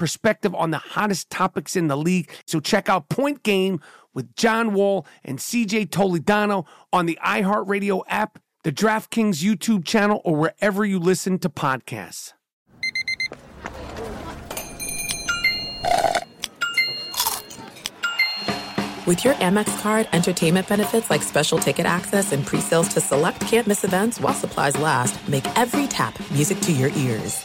perspective on the hottest topics in the league. So check out Point Game with John Wall and CJ Toledano on the iHeartRadio app, the DraftKings YouTube channel, or wherever you listen to podcasts. With your Amex card, entertainment benefits like special ticket access and pre-sales to select campus events while supplies last, make every tap music to your ears.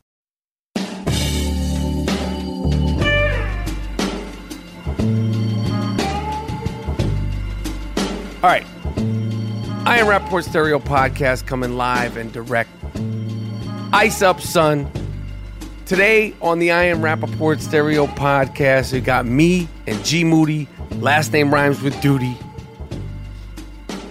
All right. I am Rapaport Stereo Podcast coming live and direct. Ice up, son. Today on the I Am Rapaport Stereo Podcast, we got me and G Moody. Last name rhymes with duty.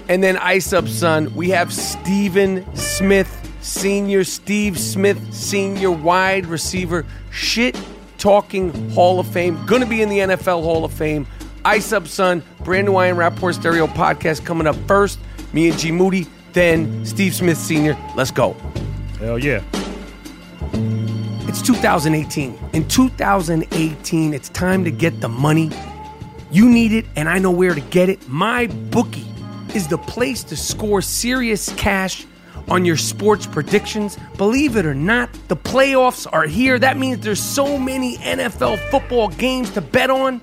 And then Ice Up Son, we have Stephen Smith Senior, Steve Smith Senior, wide receiver, shit talking Hall of Fame, gonna be in the NFL Hall of Fame. Ice Up Son, brand new I Am Rapaport Stereo Podcast coming up first. Me and G Moody, then Steve Smith Senior. Let's go. Hell yeah. It's 2018. In 2018, it's time to get the money. You need it, and I know where to get it. My bookie is the place to score serious cash on your sports predictions. Believe it or not, the playoffs are here. That means there's so many NFL football games to bet on,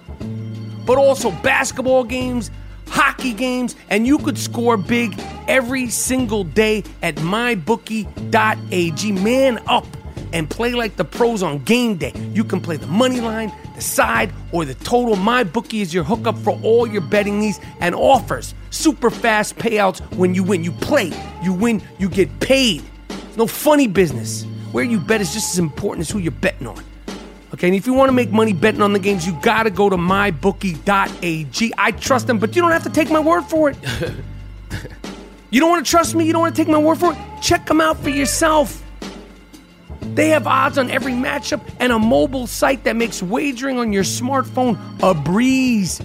but also basketball games, hockey games, and you could score big every single day at mybookie.ag. Man up and play like the pros on game day. You can play the money line, the side, or the total. MyBookie is your hookup for all your betting needs and offers super fast payouts when you win. You play, you win, you get paid. No funny business. Where you bet is just as important as who you're betting on. Okay, and if you want to make money betting on the games, you got to go to mybookie.ag. I trust them, but you don't have to take my word for it. you don't want to trust me? You don't want to take my word for it? Check them out for yourself. They have odds on every matchup and a mobile site that makes wagering on your smartphone a breeze.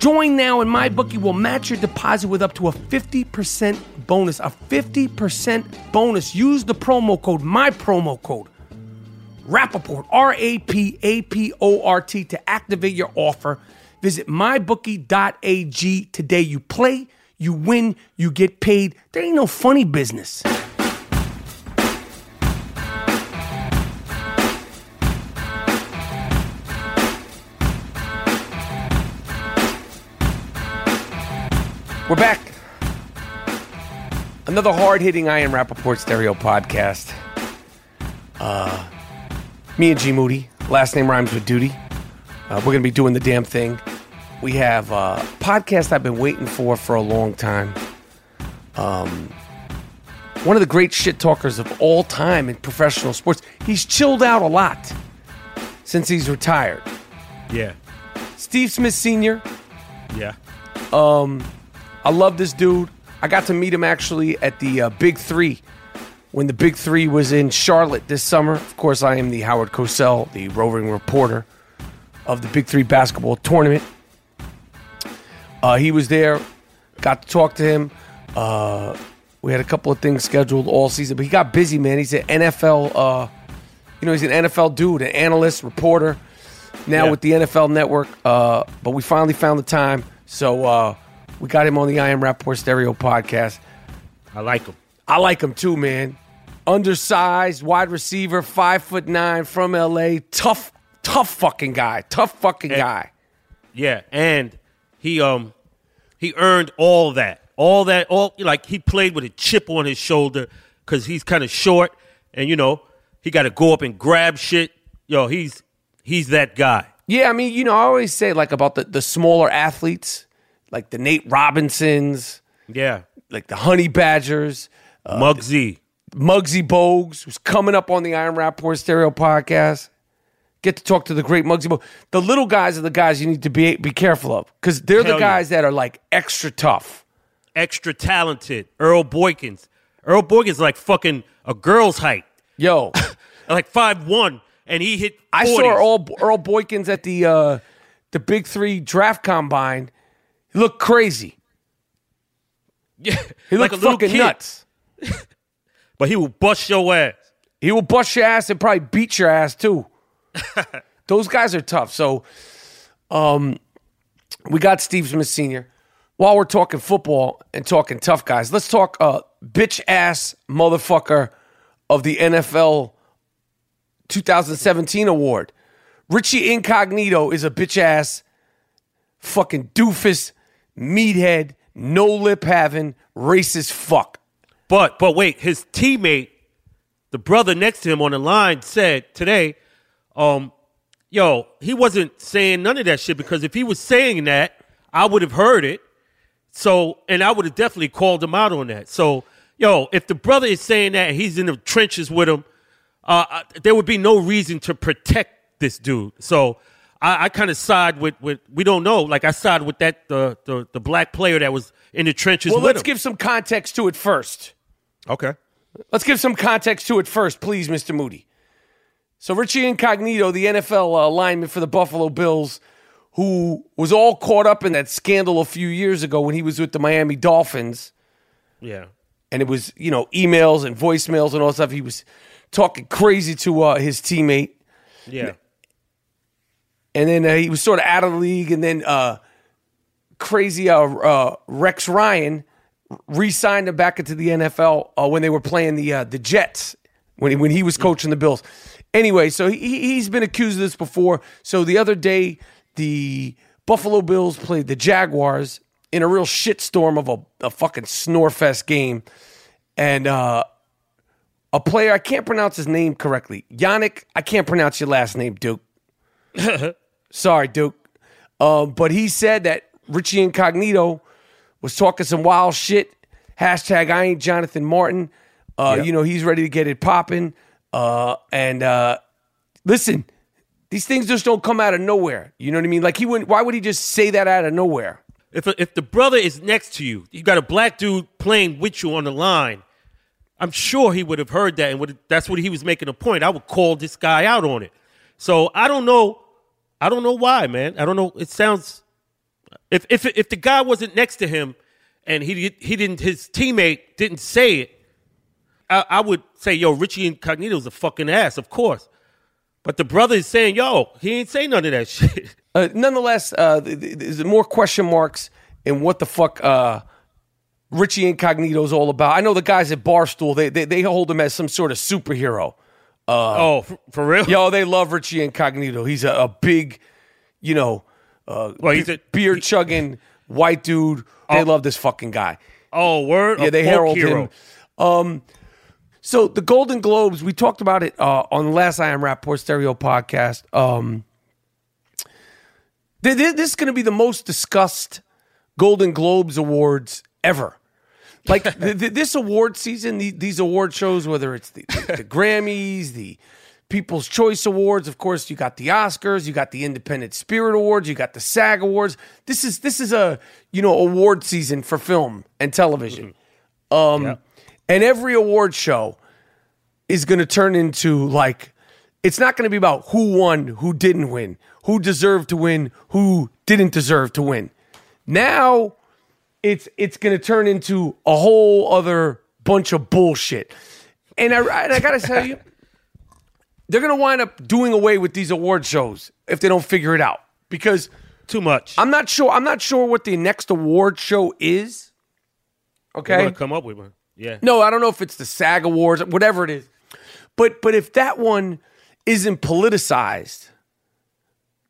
Join now and MyBookie will match your deposit with up to a 50% bonus. A 50% bonus. Use the promo code, my promo code, Rapaport, R A P A P O R T, to activate your offer. Visit mybookie.ag today. You play, you win, you get paid. There ain't no funny business. We're back. Another hard hitting I Am Rapaport Stereo podcast. Uh, me and G Moody, last name rhymes with duty. Uh, we're going to be doing the damn thing. We have a podcast I've been waiting for for a long time. Um, one of the great shit talkers of all time in professional sports. He's chilled out a lot since he's retired. Yeah. Steve Smith Sr., Yeah. I love this dude. I got to meet him actually at the uh, Big Three when the Big Three was in Charlotte this summer. Of course, I am the Howard Cosell, the roving reporter of the Big Three basketball tournament. Uh, he was there. got to talk to him. Uh, we had a couple of things scheduled all season, but he got busy, man. He's an NFL, uh, you know, he's an NFL dude, an analyst, reporter. Now Yeah. with the NFL Network, uh, but we finally found the time, so uh, we got him on the I Am Rapaport Stereo podcast. I like him. I like him too, man. Undersized, wide receiver, five foot nine from LA. Tough, tough fucking guy. Tough fucking And- guy. Yeah, and he um he earned all that, all that, all like he played with a chip on his shoulder because he's kind of short, and you know he got to go up and grab shit. Yo, he's he's that guy. Yeah, I mean, you know, I always say like about the, the smaller athletes, like the Nate Robinsons, Yeah, like the Honey Badgers, Muggsy. Muggsy Bogues, who's coming up on the Iron Rapaport Stereo podcast. Get to talk to the great Muggsy Bogues. The little guys are the guys you need to be be careful of because they're the Hell yeah. guys that are like extra tough. extra talented. Earl Boykins. Earl Boykins like fucking a girl's height, Yo, like five one, and he hit. 40s. I saw Earl, Earl Boykins at the uh, the Big Three draft combine. He looked crazy. yeah, He looked like a little fucking kid, nuts. but he will bust your ass. He will bust your ass and probably beat your ass too. Those guys are tough. So, um, we got Steve Smith Senior. While we're talking football and talking tough guys, let's talk uh, bitch ass motherfucker of the NFL 2017 award. Richie Incognito is a bitch ass fucking doofus, meathead, no lip having, racist fuck. But but wait, his teammate, the brother next to him on the line, said today, um, yo, he wasn't saying none of that shit because if he was saying that, I would have heard it. So and I would have definitely called him out on that. So yo, if the brother is saying that he's in the trenches with him, uh, there would be no reason to protect this dude. So I, I kind of side with with we don't know. Like I side with that the the, the black player that was in the trenches. Well, let's him. give some context to it first. okay. Let's give some context to it first, please, Mr. Moody. So, Richie Incognito, the NFL uh, lineman for the Buffalo Bills, who was all caught up in that scandal a few years ago when he was with the Miami Dolphins, Yeah. and it was, you know, emails and voicemails and all that stuff. He was talking crazy to uh, his teammate, Yeah. and then uh, he was sort of out of the league, and then uh, crazy uh, uh, Rex Ryan re-signed him back into the NFL uh, when they were playing the uh, the Jets when he, when he was coaching the Bills. Anyway, so he, he's been accused of this before. So the other day, the Buffalo Bills played the Jaguars in a real shitstorm of a, a fucking snorefest game, and uh, a player I can't pronounce his name correctly, Yannick. I can't pronounce your last name, Duke. Sorry, Duke. Um, but he said that Richie Incognito was talking some wild shit. Hashtag I ain't Jonathan Martin. Uh, You know, he's ready to get it popping. Uh, and uh, listen, these things just don't come out of nowhere. You know what I mean? Like he wouldn't. Why would he just say that out of nowhere? If if the brother is next to you, you got a black dude playing with you on the line. I'm sure he would have heard that, and would that's what he was making a point. I would call this guy out on it. So I don't know. I don't know why, man. I don't know. It sounds if if if the guy wasn't next to him, and he he didn't his teammate didn't say it, I, I would say, yo, Richie Incognito's a fucking ass, of course. But the brother is saying, yo, he ain't say none of that shit. Uh, nonetheless, uh, th- th- there's more question marks in what the fuck uh, Richie Incognito's all about. I know the guys at Barstool they they, they hold him as some sort of superhero. oh, for, for real? Yo, they love Richie Incognito. He's a, a big, you know, uh, Well, he's a- beer chugging white dude. They love this fucking guy. Oh, word. Yeah, they herald hero. him. Um, so the Golden Globes, we talked about it uh, on the last I Am Rapaport Stereo podcast. Um, th- th- this is going to be the most discussed Golden Globes awards ever. Like th- th- this award season, the- these award shows, whether it's the, the Grammys, the People's Choice Awards, of course, you got the Oscars, you got the Independent Spirit Awards, you got the SAG Awards. This is this is a you know award season for film and television. Um, and every award show is going to turn into like it's not going to be about who won, who didn't win, who deserved to win, who didn't deserve to win. Now it's it's going to turn into a whole other bunch of bullshit. And I, and I got to tell you, they're going to wind up doing away with these award shows if they don't figure it out because Too much. I'm not sure. I'm not sure what the next award show is. I'm Okay. gonna come up with one. Yeah. No, I don't know if it's the SAG Awards, whatever it is. But but if that one isn't politicized,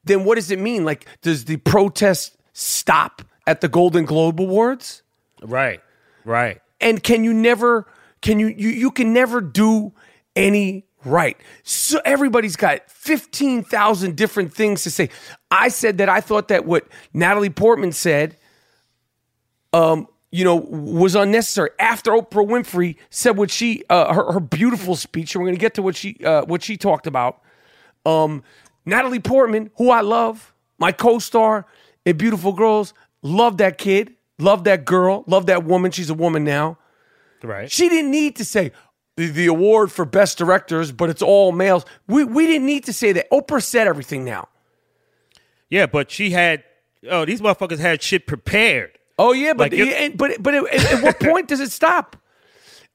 then what does it mean? Like, does the protest stop at the Golden Globe Awards? Right. Right. And can you never can you you you can never do any right. So everybody's got 15,000 different things to say. I said that I thought that what Natalie Portman said um you know was unnecessary after Oprah Winfrey said what she uh, her, her beautiful speech and we're going to get to what she uh, what she talked about um Natalie Portman who I love my co-star in Beautiful Girls love that kid love that girl love that woman she's a woman now Right. she didn't need to say the, the award for best directors, but it's all males. We we didn't need to say that. Oprah said everything now. Yeah, but she had. Oh, these motherfuckers had shit prepared. Oh yeah, but Like, and- but but at, at what point does it stop?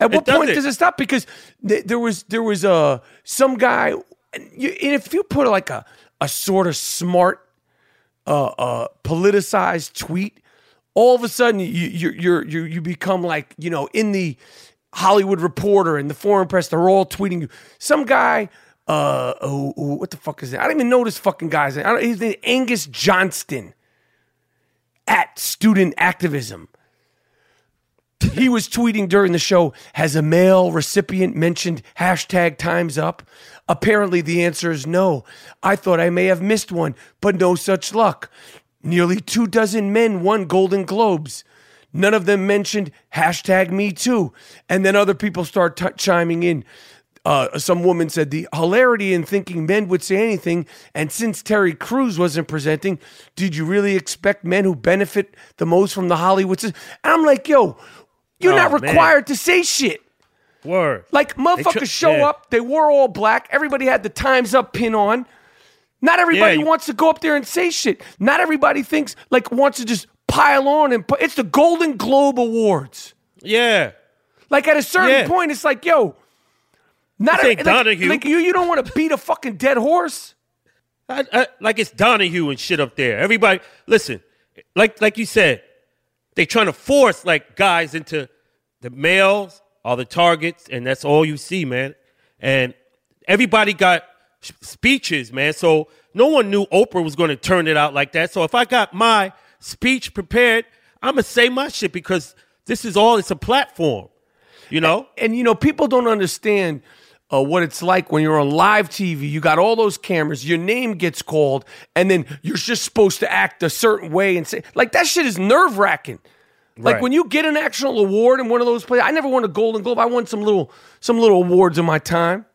At what point doesn't. it stop? Because th- there was there was uh, some guy, and, you, and if you put like a a sort of smart, uh, uh, politicized tweet, all of a sudden you you you you you become like you know in the Hollywood Reporter and the Foreign Press. They're all tweeting you. Some guy. Uh, oh, oh, what the fuck is that? I don't even know this fucking guy's name. I don't, his name Angus Johnston at student activism. he was tweeting during the show Has a male recipient mentioned hashtag times up? Apparently, the answer is no. I thought I may have missed one, but no such luck. Nearly two dozen men won Golden Globes. None of them mentioned hashtag me too. And then other people start t- chiming in. Uh, some woman said the hilarity in thinking men would say anything. And since Terry Crews wasn't presenting, did you really expect men who benefit the most from the Hollywood system? And I'm like, yo, you're Oh, not man. required to say shit. Word. Like motherfuckers tr- show yeah. up, they wore all black. Everybody had the Times Up pin on. Not everybody Yeah, you- wants to go up there and say shit. Not everybody thinks like wants to just pile on and put. It's the Golden Globe Awards. Yeah. Like at a certain Yeah. point, it's like, yo, not a, like, Donahue. like you. You don't want to beat a fucking dead horse. I, I, like it's Donahue and shit up there. Everybody, listen, like like you said, they trying to force like guys into the males are the targets, and that's all you see, man. And everybody got speeches, man. So no one knew Oprah was going to turn it out like that. So if I got my speech prepared, I'm gonna say my shit because this is all. It's a platform, you know. and you know people don't understand uh, what it's like when you're on live TV. You got all those cameras, your name gets called, and then you're just supposed to act a certain way and say like that shit is nerve wracking. Like Right. when you get an actual award in one of those places, I never won a Golden Globe. I won some little some little awards in my time.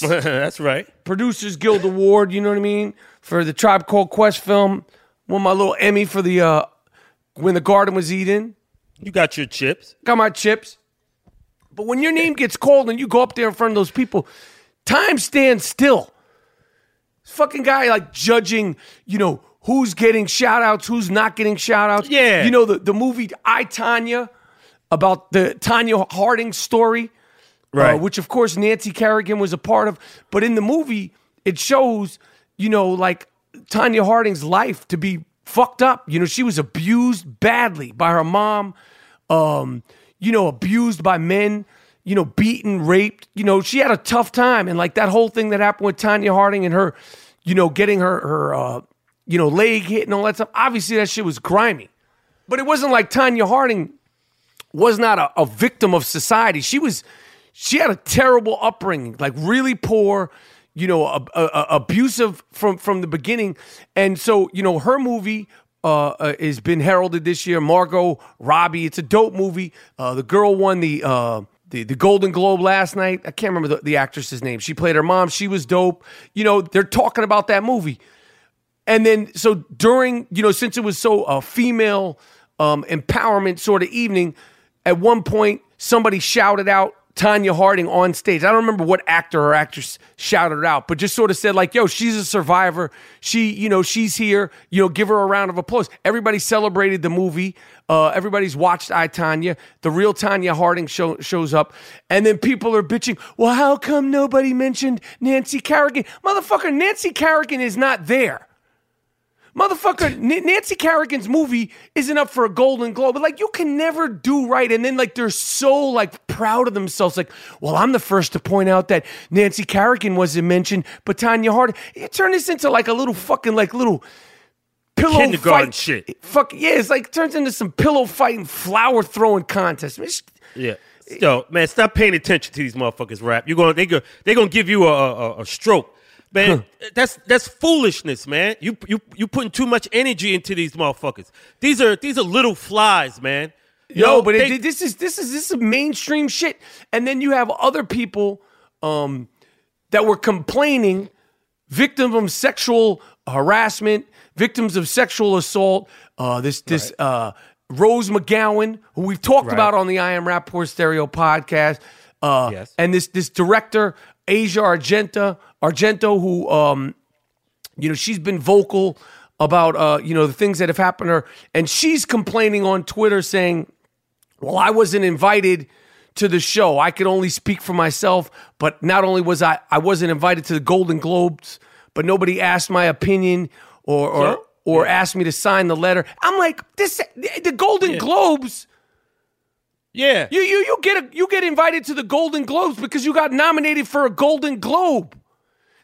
that's right. Producers Guild Award, you know what I mean, for the Tribe Called Quest film. Won my little Emmy for the uh, when the Garden was Eden. You got your chips. got my chips. But when your name gets called and you go up there in front of those people, time stands still. This fucking guy like judging, you know, who's getting shout outs, who's not getting shout outs. Yeah. You know, the, the movie I, Tonya, about the Tonya Harding story, uh, Right. which of course Nancy Kerrigan was a part of. But in the movie, it shows, you know, like Tonya Harding's life to be fucked up. You know, she was abused badly by her mom, um, you know, abused by men, you know, beaten, raped. You know, she had a tough time. And like that whole thing that happened with Tonya Harding and her, you know, getting her, her, uh, you know, leg hit and all that stuff. Obviously, that shit was grimy. But it wasn't like Tonya Harding was not a, a victim of society. She was, she had a terrible upbringing, like really poor, you know, a, a- a- abusive from from the beginning. And so, you know, her movie uh, uh, has been heralded this year. Margot Robbie. It's a dope movie. Uh, the girl won the. Uh, the, the Golden Globe last night. I can't remember the, the actress's name. She played her mom. She was dope. You know, they're talking about that movie. And then, so during, you know, since it was so a female um, empowerment sort of evening, at one point somebody shouted out Tonya Harding on stage. I don't remember what actor or actress shouted out, but just sort of said like, "Yo, she's a survivor. She, you know, she's here. You know, give her a round of applause." Everybody celebrated the movie. Uh, everybody's watched I Tonya. The real Tonya Harding show, shows up, and then people are bitching. Well, how come nobody mentioned Nancy Kerrigan? Motherfucker, Nancy Kerrigan is not there. Motherfucker, N- Nancy Kerrigan's movie isn't up for a Golden Globe. But like, you can never do right. And then like, they're so like proud of themselves. Like, well, I'm the first to point out that Nancy Kerrigan wasn't mentioned, but Tonya Harding. You turn this into like a little fucking like little pillow Kindergarten fight. shit. Fuck yeah, it's like turns into some pillow fighting, flower throwing contest. I mean, it's- Yeah. Yo, man, stop paying attention to these motherfuckers rap. You're gonna they go they gonna give you a, a, a stroke. Man, that's that's foolishness, man. You you you putting too much energy into these motherfuckers. These are these are little flies, man. You know, but they- it, this is this is this is mainstream shit. And then you have other people um, that were complaining, victims of sexual harassment, victims of sexual assault. Uh, this this uh, Rose McGowan, who we've talked Right. about on the I Am Rapaport Stereo podcast. Uh, Yes. And this this director Asia Argento, Argento, who um, you know, she's been vocal about uh, you know, the things that have happened to her, and she's complaining on Twitter saying, Well, I wasn't invited to the show. I could only speak for myself, but not only was I I wasn't invited to the Golden Globes, but nobody asked my opinion or or So? or asked me to sign the letter. I'm like, this the Golden Globes. yeah. You you you get a, you get invited to the Golden Globes because you got nominated for a Golden Globe.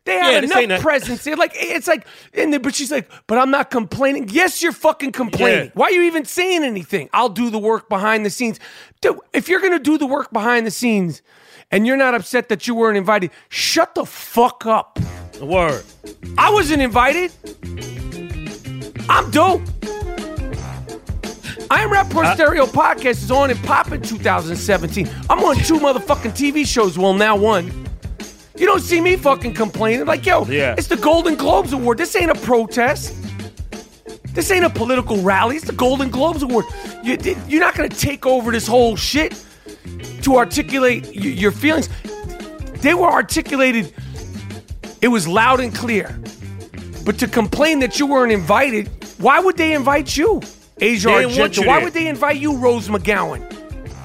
They Yeah, have ain't enough presence. They're like it's like, and then, but she's like, but I'm not complaining. Yes, you're fucking complaining. Yeah. Why are you even saying anything? I'll do the work behind the scenes. Dude, if you're gonna do the work behind the scenes, and you're not upset that you weren't invited, shut the fuck up. Word. I wasn't invited. I'm dope. I Am Rapaport Uh, Stereo podcast is on and popping 2017. I'm on two motherfucking TV shows. Well, now one. You don't see me fucking complaining. Like, yo, Yeah. it's the Golden Globes Award. This ain't a protest. This ain't a political rally. It's the Golden Globes Award. You, you're not going to take over this whole shit to articulate your feelings. They were articulated, it was loud and clear. But to complain that you weren't invited, why would they invite you, Asia They didn't want Argento? Why there. would they invite you, Rose McGowan?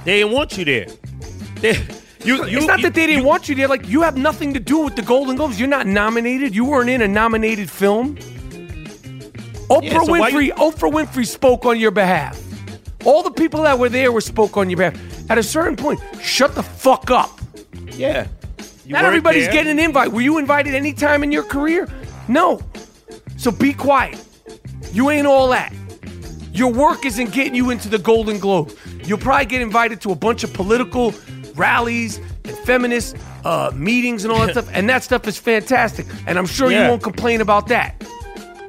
They didn't want you there. They, you, you, it's not you- that they didn't want you there. Like you have nothing to do with the Golden Globes. You're not nominated. You weren't in a nominated film. Oprah Yeah, so Winfrey. you- Oprah Winfrey spoke on your behalf. All the people that were there were spoke on your behalf. At a certain point, shut the fuck up. Yeah. You Not everybody's there. getting an invite. Were you invited any time in your career? No. So be quiet. You ain't all that. Your work isn't getting you into the Golden Globe. You'll probably get invited to a bunch of political rallies and feminist uh, meetings and all that stuff, and that stuff is fantastic. And I'm sure you won't complain about that.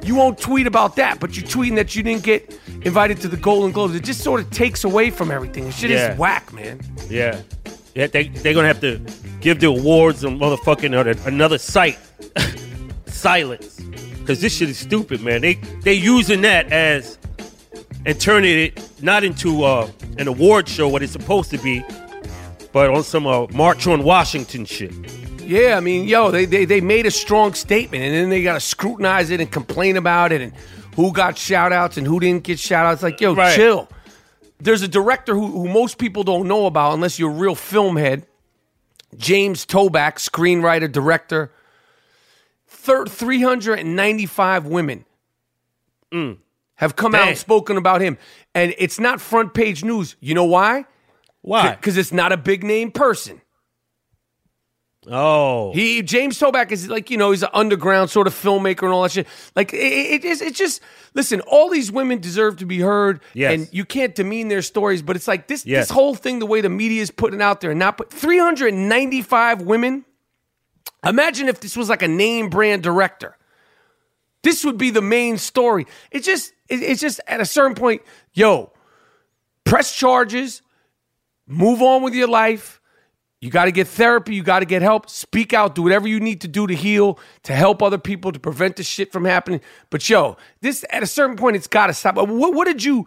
You won't tweet about that, but you're tweeting that you didn't get invited to the Golden Globes. It just sort of takes away from everything. The shit Yeah. is whack, man. Yeah. Yeah, they they're gonna have to give the awards on motherfucking on another site. Silence. Cause this shit is stupid, man. They they using that as and turning it not into uh, an award show what it's supposed to be, but on some uh, March on Washington shit. Yeah, I mean, yo, they, they, they made a strong statement and then they got to scrutinize it and complain about it and who got shout outs and who didn't get shout outs. Like, yo, Right. chill. There's a director who, who most people don't know about unless you're a real film head James Toback, screenwriter, director. Thir- 395 women have come out and spoken about him. And it's not front page news. You know why? Why? Because it's not a big name person. Oh, He James Toback is like you know he's an underground sort of filmmaker and all that shit. Like it, it, it's it's just listen. All these women deserve to be heard, Yes. and you can't demean their stories. But it's like this Yes. this whole thing, the way the media is putting out there, and not put 395 women. Imagine if this was like a name brand director. This would be the main story. It just it, it's just at a certain point, yo, press charges, move on with your life. You got to get therapy. You got to get help. Speak out. Do whatever you need to do to heal, to help other people, to prevent this shit from happening. But yo, this at a certain point, it's got to stop. What, what did you?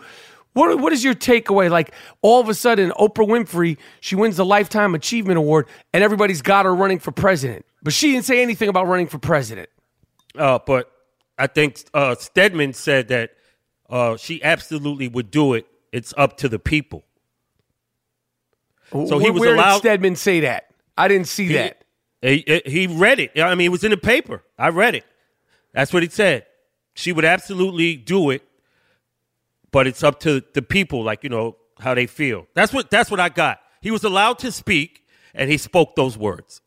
What what is your takeaway? Like all of a sudden, Oprah Winfrey she wins the Lifetime Achievement Award, and everybody's got her running for president, but she didn't say anything about running for president. Uh, but I think uh, Stedman said that uh, she absolutely would do it. It's up to the people. So he was where allowed. Did Stedman say that? I didn't see that. He, he read it. I mean, it was in the paper. I read it. That's what he said. She would absolutely do it, but it's up to the people, like you know how they feel. That's what that's what I got. He was allowed to speak, and he spoke those words.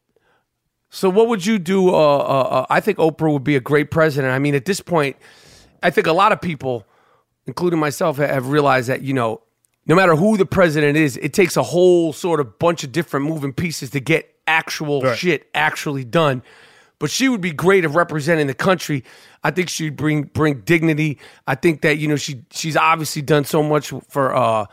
So what would you do? Uh, uh, uh, I think Oprah would be a great president. I mean, at this point, I think a lot of people, including myself, have realized that you know, no matter who the president is, it takes a whole sort of bunch of different moving pieces to get actual Right. shit actually done. But she would be great at representing the country. I think she'd bring bring dignity. I think that you know she she's obviously done so much for uh,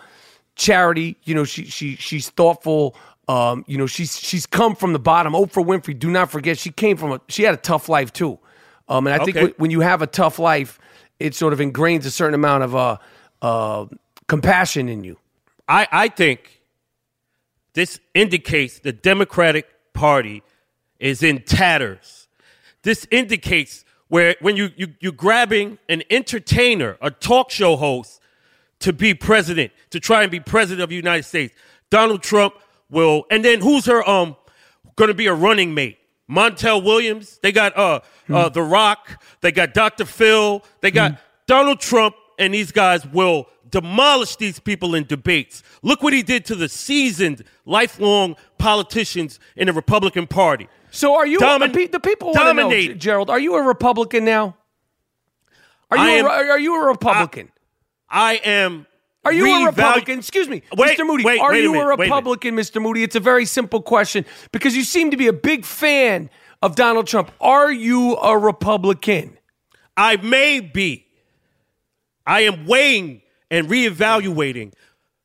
charity. You know she she she's thoughtful. Um, you know she's she's come from the bottom. Oprah Winfrey, do not forget, she came from a she had a tough life too. Um, and I think Okay. when- when you have a tough life, it sort of ingrains a certain amount of uh, uh, compassion in you. I, I think this indicates the Democratic Party is in tatters. This indicates where when you, you you're grabbing an entertainer, a talk show host, to be president, to try and be president of the United States. Donald Trump will, and then who's her um going to be a running mate? Montel Williams. They got uh uh The Rock. They got Dr. Phil. They got Donald Trump, and these guys will demolish these people in debates. Look what he did to the seasoned, lifelong politicians in the Republican Party. So are you Domin- the the people to know. Gerald? Are you a Republican now? Are you I a, am- are you a Republican? I am. Are you a Republican? Excuse me, Wait, Mr. Moody. wait, are wait you a, minute, a. Republican, Mr. Moody? It's a very simple question because you seem to be a big fan of Donald Trump. Are you a Republican? I may be. I am weighing and reevaluating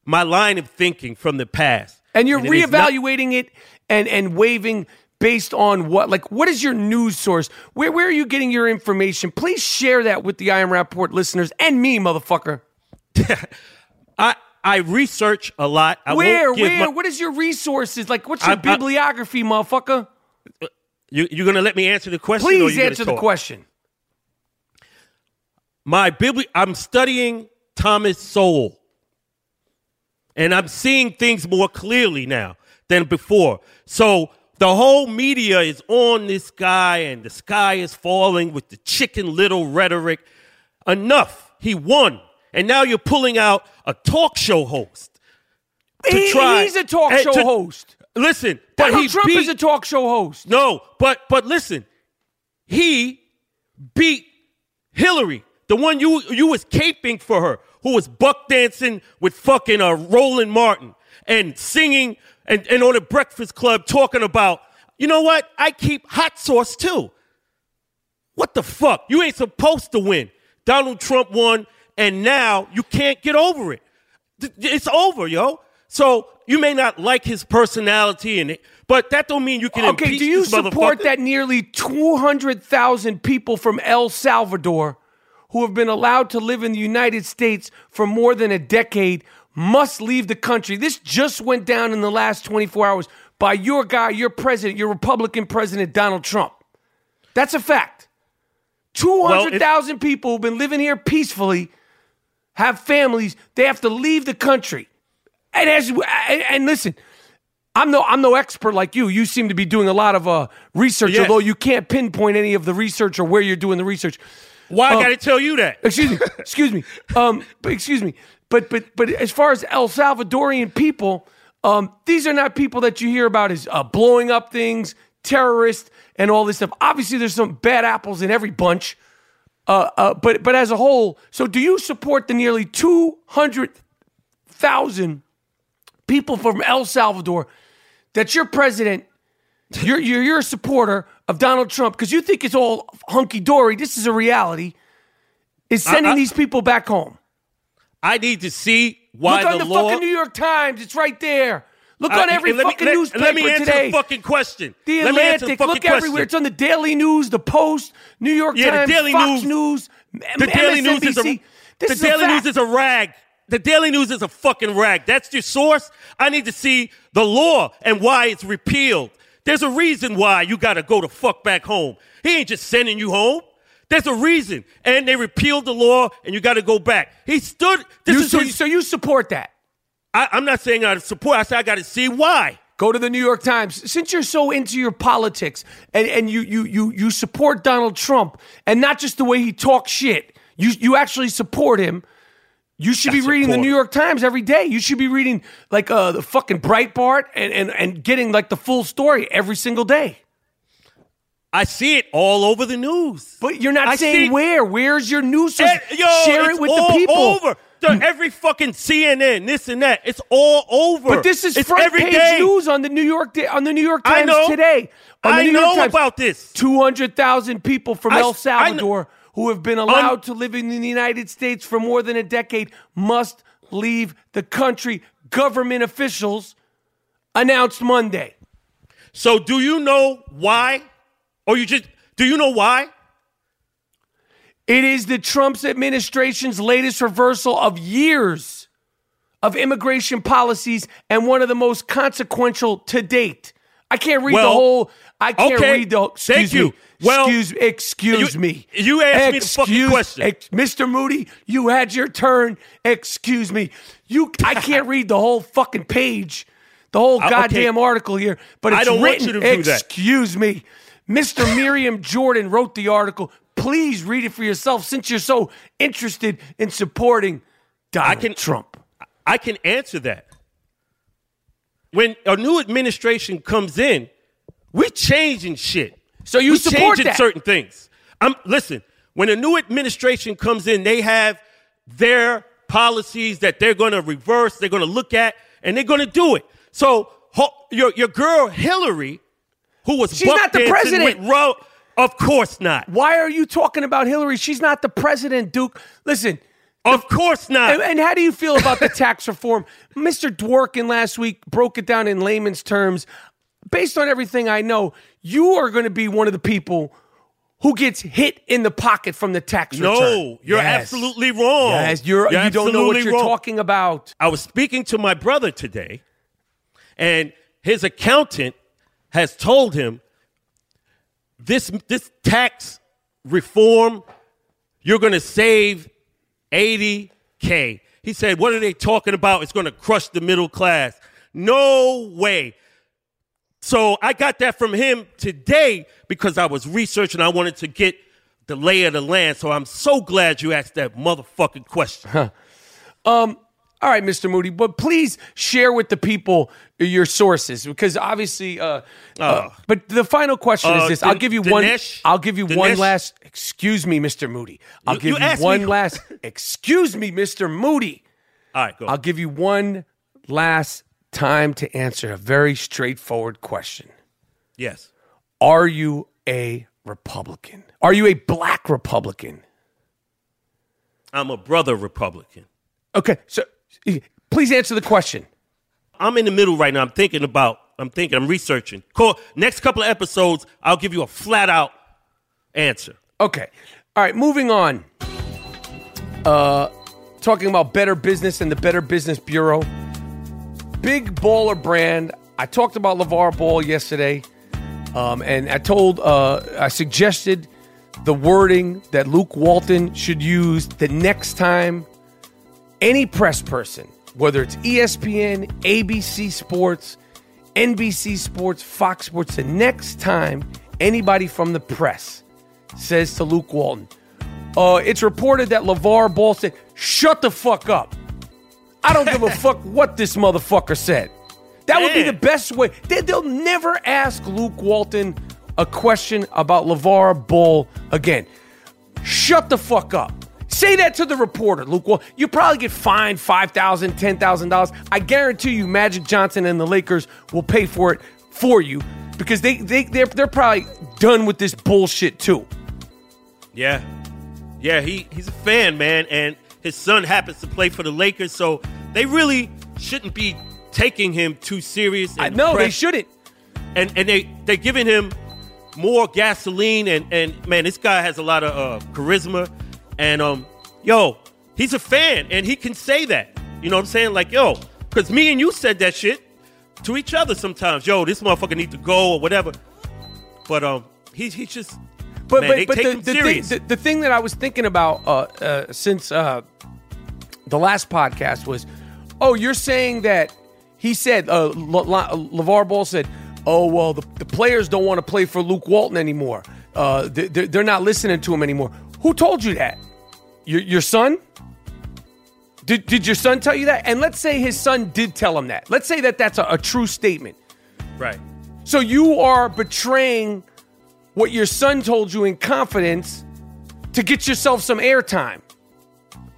my line of thinking from the past. And you're it is not- reevaluating it and and waving based on what? Like, what is your news source? Where where are you getting your information? Please share that with the I Am Rapaport listeners and me, motherfucker. I I research a lot. I where where? my- what is your resources? Like, what's your I- I- bibliography, motherfucker? you, you're gonna let me answer the question? Please answer the question. My bibli- I'm studying Thomas Sowell, and I'm seeing things more clearly now than before. So the whole media is on this guy, and the sky is falling with the chicken little rhetoric. Enough. He won, and now you're pulling out a talk show host to He- try. he's a talk show to- host. Listen, but Donald he Trump beat, is a talk show host. no, but but listen, he beat Hillary, the one you you was caping for her, who was buck dancing with fucking uh, Roland Martin and singing and, and on the Breakfast Club talking about, you know what? I keep hot sauce too. What the fuck? You ain't supposed to win. Donald Trump won, and now you can't get over it. It's over, yo. So you may not like his personality, and it, but that don't mean you can Okay, do you support that nearly 200,000 people from El Salvador who have been allowed to live in the United States for more than a decade must leave the country? This just went down in the last 24 hours by your guy, your president, your Republican president, Donald Trump. That's a fact. 200,000 people who've been living here peacefully have families, they have to leave the country. And as and, and listen, I'm no I'm no expert like you. You seem to be doing a lot of uh, research, Yes. although you can't pinpoint any of the research or where you're doing the research. Why Uh, I got to tell you that? Excuse me, excuse me, um, but excuse me, but but but as far as El Salvadorian people, um, these are not people that you hear about as uh, blowing up things, terrorists, and all this stuff. Obviously, there's some bad apples in every bunch. Uh, uh, but but as a whole, so do you support the nearly two hundred thousand people from El Salvador that your president, you're you're, you're a supporter of Donald Trump because you think it's all hunky dory. This is a reality. Is sending I- these people back home. I need to see why Look on the, the, law. fucking New York Times. It's right there. Look Uh, on every and let me- fucking let- newspaper Let me answer today. the fucking question. the Let me answer Atlantic. fucking Look everywhere. It's on the Daily News, the Post, New York Yeah, the Times, Daily Fox News- News, The Daily News is a MSNBC. This the is Daily fact. News is a rag. the Daily News is a fucking rag. That's your source. I need to see the law and why it's repealed. There's a reason why you got to go to fuck back home. He ain't just sending you home. There's a reason. And they repealed the law and you got to go back. He stood. This You, is so, his, so you support that? I, I'm not saying I support. I said I got to see why. Go to the New York Times. Since you're so into your politics and, and you, you you you support Donald Trump and not just the way he talks shit, you you actually support him. You should I be reading the New. York Times every day. You should be reading like uh, the fucking Breitbart and, and and getting like the full story every single day. I see it all over the news. But you're not I saying where. Where's your news source? Eh, yo, Share it with the people. over. The- every fucking CNN, this and that. It's all over. But this is it's front every page day. news on the New York on the New York I Times know. today. On I know Times, about this. Two hundred thousand people from I- El I Salvador who have been allowed to live in the United States for more than a decade must leave the country. Government officials announced Monday. So do you know why? Or you just do you know why? It is the Trump's administration's latest reversal of years of immigration policies and one of the most consequential to date. I can't read the whole. I can't okay, read the. Excuse thank me. Well, excuse excuse you- me. you asked me the fucking question. ex- Mr. Moody, you had your turn. Excuse me. You. I can't read the whole fucking page, the whole Uh, okay. goddamn article here. But I it's don't want you to do that. Excuse me. Mr. Miriam Jordan wrote the article. Please read it for yourself since you're so interested in supporting Donald can- Trump. I can answer that. When a new administration comes in, we're changing shit. So you we support changing that? certain things. I'm listen. When a new administration comes in, they have their policies that they're going to reverse. They're going to look at, and they're going to do it. So ho- your your girl Hillary, who was She's not the president. Ro- of course not. Why are you talking about Hillary? She's not the president, Duke. Listen, Of course not. And, and how do you feel about the tax reform? Mr. Dworkin last week broke it down in layman's terms. Based on everything I know, you are going to be one of the people who gets hit in the pocket from the tax return. no, you're Yes. absolutely wrong. Yes, you're, You're you don't know what you're wrong. talking about. I was speaking to my brother today, and his accountant has told him this this tax reform, you're going to save 80k. He said, "What are they talking about? It's going to crush the middle class." No way. So I got that from him today because I was researching. I wanted to get the lay of the land. So I'm so glad you asked that motherfucking question. Um, All right, Mr. Moody, but please share with the people your sources because obviously. Uh, uh, but the final question Uh, is this: Din- I'll give you one. I'll give you one last. Excuse me, Mr. Moody. I'll You- give you you, asked me- one last. Excuse me, Mr. Moody. All right, go. I'll give you one last time to answer a very straightforward question. yes. Are you a Republican? Are you a black Republican? I'm a brother Republican. Okay, so please answer the question. I'm in the middle right now. I'm thinking about, I'm thinking, I'm researching. Cool. Next couple of episodes, I'll give you a flat out answer. Okay. All right, moving on. Uh talking about Better Business and the Better Business Bureau. Big baller brand. I talked about LaVar Ball yesterday. Um, and I told uh I suggested the wording that Luke Walton should use the next time any press person, whether it's ESPN, ABC Sports, NBC Sports, Fox Sports, the next time anybody from the press says to Luke Walton, uh, it's reported that LaVar Ball said, shut the fuck up. I don't give a fuck what this motherfucker said. That would be the best way. They, they'll never ask Luke Walton a question about LaVar Ball again. Shut the fuck up. Say that to the reporter, Luke. Well, you probably get fined $5,000, $10,000. I guarantee you Magic Johnson and the Lakers will pay for it for you because they, they, they're, they're probably done with this bullshit too. Yeah. Yeah, he, he's a fan, man, and his son happens to play for the Lakers, so they really shouldn't be taking him too serious. I know they shouldn't. and and they they're giving him more gasoline and and man this guy has a lot of uh, charisma and um yo he's a fan and he can say that You know what I'm saying? Like, yo, because me and you said that shit to each other sometimes. Yo, this motherfucker need to go or whatever. But um, he's he's just. But man, but, they but take the, him the, thing, the, the thing that I was thinking about uh, uh, since uh, the last podcast was, oh, you're saying that he said uh, Le- Le- LaVar Ball said, oh well, the, the players don't want to play for Luke Walton anymore. Uh, they, they're, they're not listening to him anymore. Who told you that? Your your son? Did, did your son tell you that? And let's say his son did tell him that. Let's say that that's a, a true statement. right. So you are betraying what your son told you in confidence to get yourself some airtime.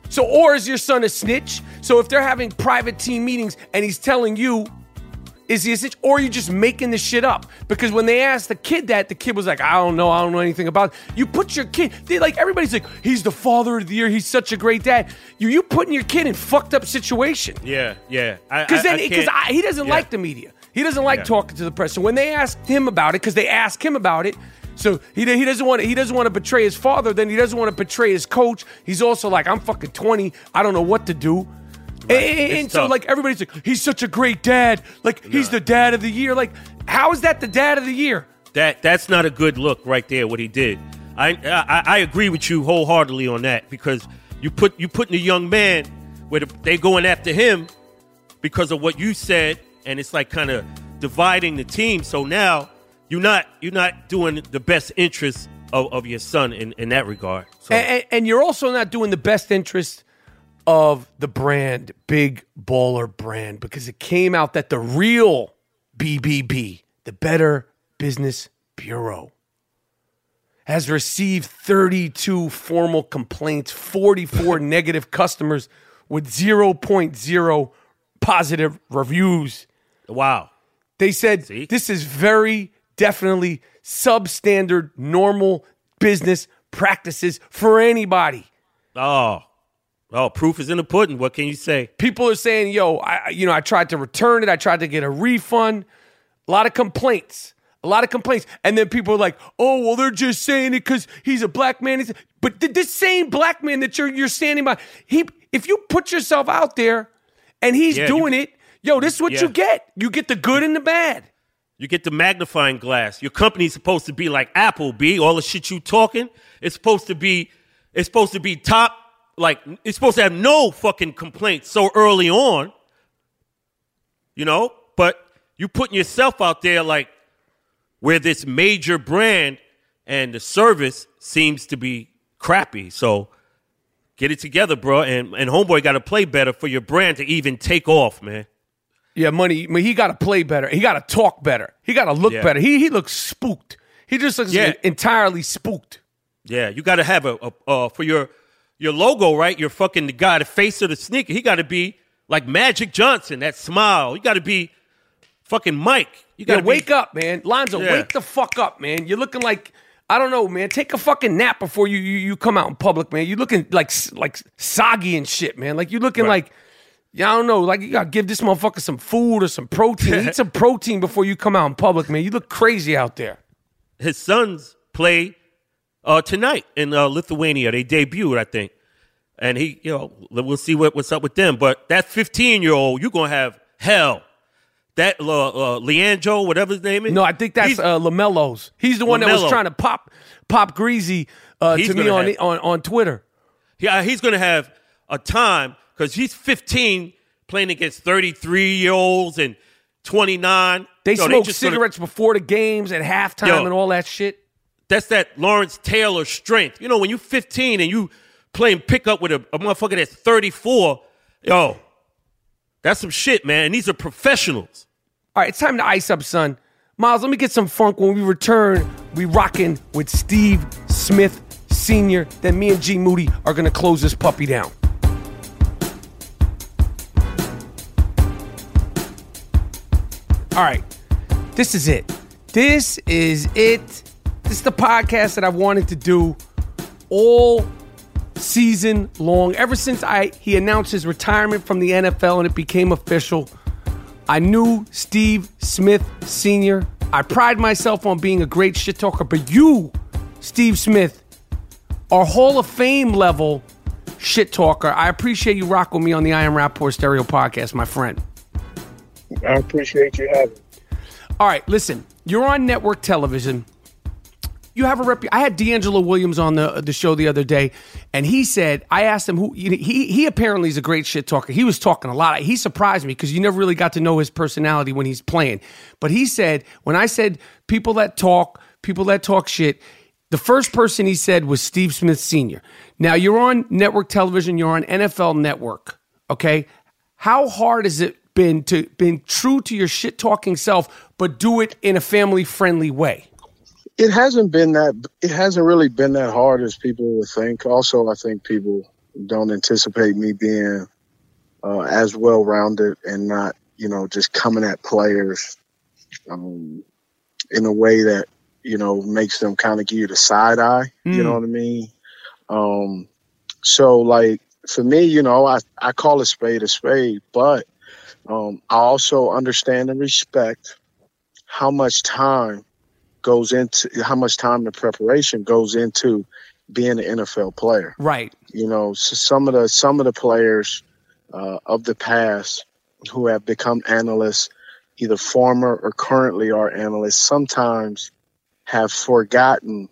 So, or is your son a snitch? So if they're having private team meetings and he's telling you, is he a snitch? Or are you just making this shit up? Because when they asked the kid that, the kid was like, I don't know, I don't know anything about it. You put your kid, they like everybody's like, he's the father of the year, he's such a great dad. You you putting your kid in fucked up situation. Yeah, yeah. Because then, because he doesn't yeah. like the media. He doesn't like Yeah. talking to the press. So when they asked him about it, because they asked him about it, so he, he doesn't want to, he doesn't want to betray his father. Then he doesn't want to betray his coach. He's also like, I'm fucking 20. I don't know what to do. And, and so tough. like everybody's like, he's such a great dad. Like he's the dad of the year. Like how is that the dad of the year? That that's not a good look right there. What he did, I I, I agree with you wholeheartedly on that because you put you putting a young man where the, they going after him because of what you said, and it's like kind of dividing the team. So now you're not you're not doing the best interest of, of your son in, in that regard. So And, and, and you're also not doing the best interest of the brand, Big Baller Brand, because it came out that the real BBB, the Better Business Bureau, has received 32 formal complaints, 44 negative customers with 0.0 positive reviews. wow, They said See? this is very definitely substandard, normal business practices for anybody. oh oh, proof is in the pudding. What can you say? People are saying, "Yo, I, you know, I tried to return it. I tried to get a refund." A lot of complaints. A lot of complaints. And then people are like, "Oh, well, they're just saying it because he's a black man." He's- But th- this same black man that you're you're standing by, he, if you put yourself out there, and he's Yeah, doing you- it, yo, this is what you get. You get the good and the bad. You get the magnifying glass. Your company's supposed to be like Apple, B. All the shit you talking, it's supposed to be, it's supposed to be top. Like it's supposed to have no fucking complaints so early on. You know, but you putting yourself out there like where this major brand and the service seems to be crappy. So get it together, bro. And and homeboy got to play better for your brand to even take off, man. Yeah, money. I mean, he got to play better. He got to talk better. He got to look Yeah. better. He he looks spooked. He just looks Yeah. entirely spooked. Yeah, you got to have a, a uh, for your your logo, right? You're fucking the guy, the face of the sneaker. He got to be like Magic Johnson, that smile. You got to be fucking Mike. You got Yeah, to wake up, man. Lonzo, Yeah. wake the fuck up, man. You're looking like I don't know, man. Take a fucking nap before you you, you come out in public, man. You looking like like soggy and shit, man. Like you looking Right. like yeah, I don't know. Like you gotta give this motherfucker some food or some protein. Eat some protein before you come out in public, man. You look crazy out there. His sons play uh, tonight in uh, Lithuania. They debuted, I think, and he, you know, we'll see what, what's up with them. But that 15 year old, you're gonna have hell. That uh, uh, Leandro, whatever his name is. No, I think that's he's- uh, Lamelo's. He's the one that was trying to pop pop greasy uh, to me on, have- on on Twitter. Yeah, he's going to have a time because he's 15 playing against 33 year olds and 29. They smoke just gonna- cigarettes before the games at halftime Yo. and all that shit. That's that Lawrence Taylor strength. You know, when you're 15 and you playing pickup with a, a motherfucker that's 34, yo, that's some shit, man. And these are professionals. All right, it's time to ice up, son. Miles, let me get some funk. When we return, we rocking with Steve Smith Sr. Then me and G Moody are gonna close this puppy down. All right, this is it. This is it. This is the podcast that I wanted to do all season long. Ever since I he announced his retirement from the NFL and it became official, I knew Steve Smith Sr. I pride myself on being a great shit talker, but you, Steve Smith, are Hall of Fame level shit talker. I appreciate you rocking with me on the I Am Rapaport Stereo podcast, my friend. I appreciate you having. All right, listen. You're on network television. You have a rep. I had DeAngelo Williams on the the show the other day, and he said I asked him who he he apparently is a great shit talker. He was talking a lot. He surprised me because you never really got to know his personality when he's playing. But he said when I said people that talk, people that talk shit, the first person he said was Steve Smith Sr. Now you're on network television. You're on NFL Network. Okay, how hard has it been to been true to your shit talking self, but do it in a family friendly way? It hasn't been that. It hasn't really been that hard as people would think. Also, I think people don't anticipate me being uh, as well rounded and not, you know, just coming at players um, in a way that you know makes them kind of give you the side eye. Mm. You know what I mean? Um, so, like for me, you know, I I call a spade a spade, but um, I also understand and respect how much time goes into how much time and preparation goes into being an NFL player. Right. You know, so some of the some of the players uh, of the past who have become analysts, either former or currently are analysts, sometimes have forgotten,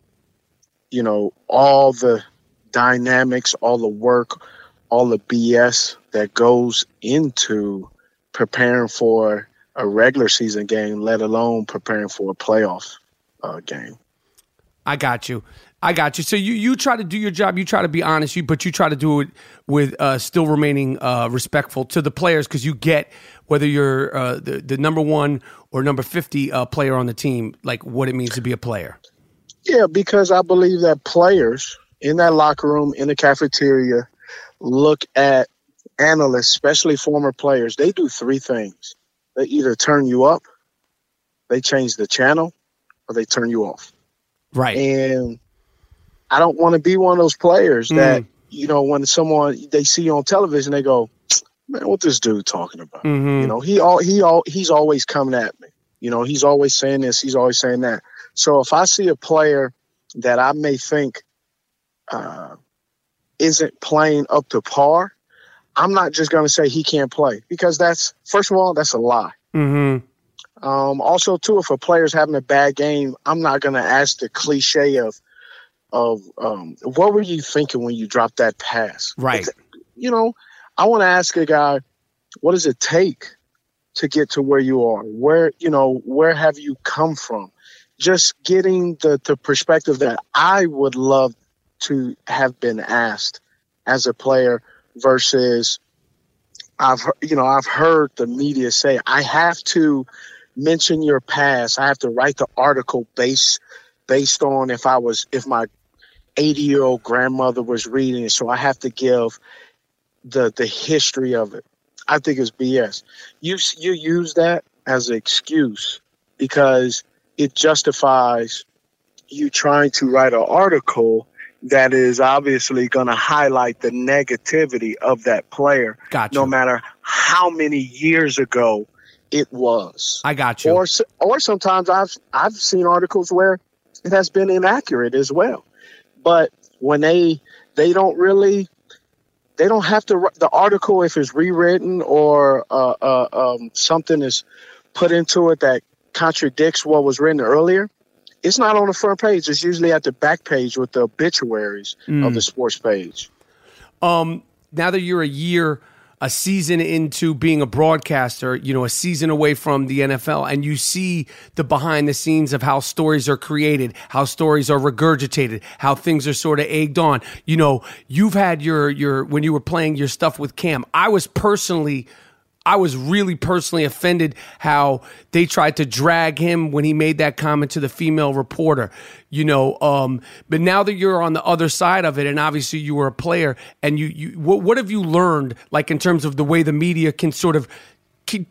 you know, all the dynamics, all the work, all the BS that goes into preparing for a regular season game, let alone preparing for a playoff uh, game. I got you. I got you. So you you try to do your job. You try to be honest. You but you try to do it with uh, still remaining uh, respectful to the players because you get whether you're uh, the the number one or number fifty uh, player on the team, like what it means to be a player. Yeah, because I believe that players in that locker room, in the cafeteria, look at analysts, especially former players. They do three things: they either turn you up, they change the channel, or they turn you off. Right. And I don't want to be one of those players mm. that, you know, when someone they see you on television, they go, man, what this dude talking about? Mm-hmm. You know, he all he all he's always coming at me. You know, he's always saying this, he's always saying that. So if I see a player that I may think uh, isn't playing up to par, I'm not just going to say he can't play because that's first of all that's a lie. Mm-hmm. Um, also, too, if a player's having a bad game, I'm not going to ask the cliche of, of um, what were you thinking when you dropped that pass? Right. You know, I want to ask a guy, what does it take to get to where you are? Where you know, where have you come from? Just getting the the perspective that I would love to have been asked as a player versus I've you know I've heard the media say I have to mention your past. I have to write the article based based on if I was if my 80 year old grandmother was reading it. So I have to give the the history of it. I think it's BS. You you use that as an excuse because it justifies you trying to write an article that is obviously going to highlight the negativity of that player, gotcha. no matter how many years ago it was. I got you. Or or sometimes I've I've seen articles where it has been inaccurate as well. But when they they don't really they don't have to the article if it's rewritten or uh, uh, um, something is put into it that contradicts what was written earlier. It's not on the front page. It's usually at the back page with the obituaries mm. of the sports page. Um, now that you're a year a season into being a broadcaster, you know, a season away from the NFL, and you see the behind the scenes of how stories are created, how stories are regurgitated, how things are sort of egged on. You know, you've had your your when you were playing your stuff with Cam. I was personally I was really personally offended how they tried to drag him when he made that comment to the female reporter. You know, um, but now that you're on the other side of it, and obviously you were a player, and you, you what, what have you learned, like in terms of the way the media can sort of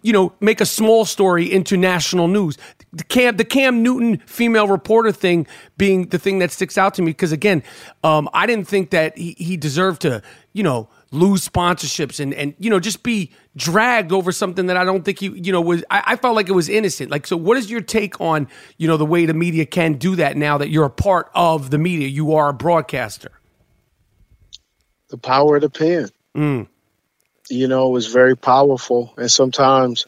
you know, make a small story into national news. The Cam, the Cam Newton female reporter thing being the thing that sticks out to me because again, um, I didn't think that he, he deserved to, you know, lose sponsorships and and you know just be dragged over something that I don't think you you know was I, I, felt like it was innocent. Like so, what is your take on you know the way the media can do that now that you're a part of the media? You are a broadcaster. the power of the pen. Mm. You know, is very powerful, and sometimes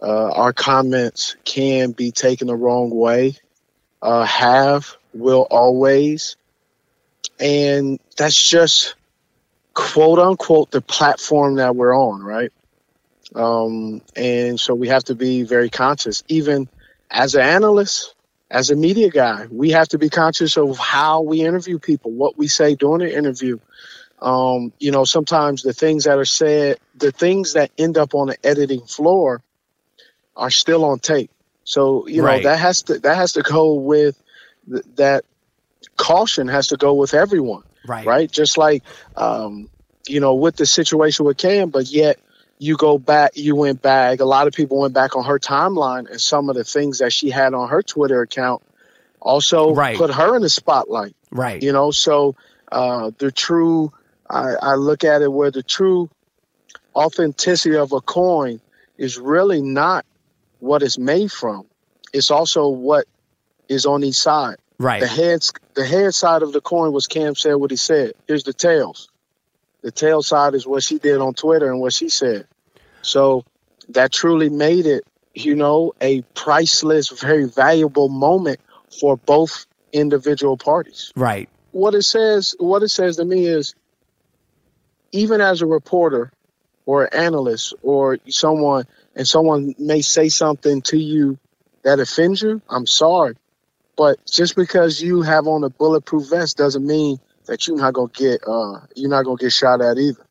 uh, our comments can be taken the wrong way. Uh, have will always, and that's just quote unquote the platform that we're on, right? Um, and so we have to be very conscious, even as an analyst, as a media guy, we have to be conscious of how we interview people, what we say during the interview. Um, you know, sometimes the things that are said, the things that end up on the editing floor are still on tape. So, you Right. know, that has to that has to go with th- that caution has to go with everyone Right. right? Just like, um, you know, with the situation with Cam, but yet you go back, you went back. A lot of people went back on her timeline and some of the things that she had on her Twitter account also Right. put her in the spotlight. Right. You know, so uh, the true, I, I look at it where the true authenticity of a coin is really not what it's made from. It's also what is on each side. Right. The heads, the head side of the coin was Cam said what he said. Here's the tails. The tail side is what she did on Twitter and what she said. So that truly made it, you know, a priceless, very valuable moment for both individual parties. Right. What it says, what it says to me is, even as a reporter or an analyst or someone, and someone may say something to you that offends you, I'm sorry. But just because you have on a bulletproof vest doesn't mean that you're not gonna get uh, you're not gonna get shot at either.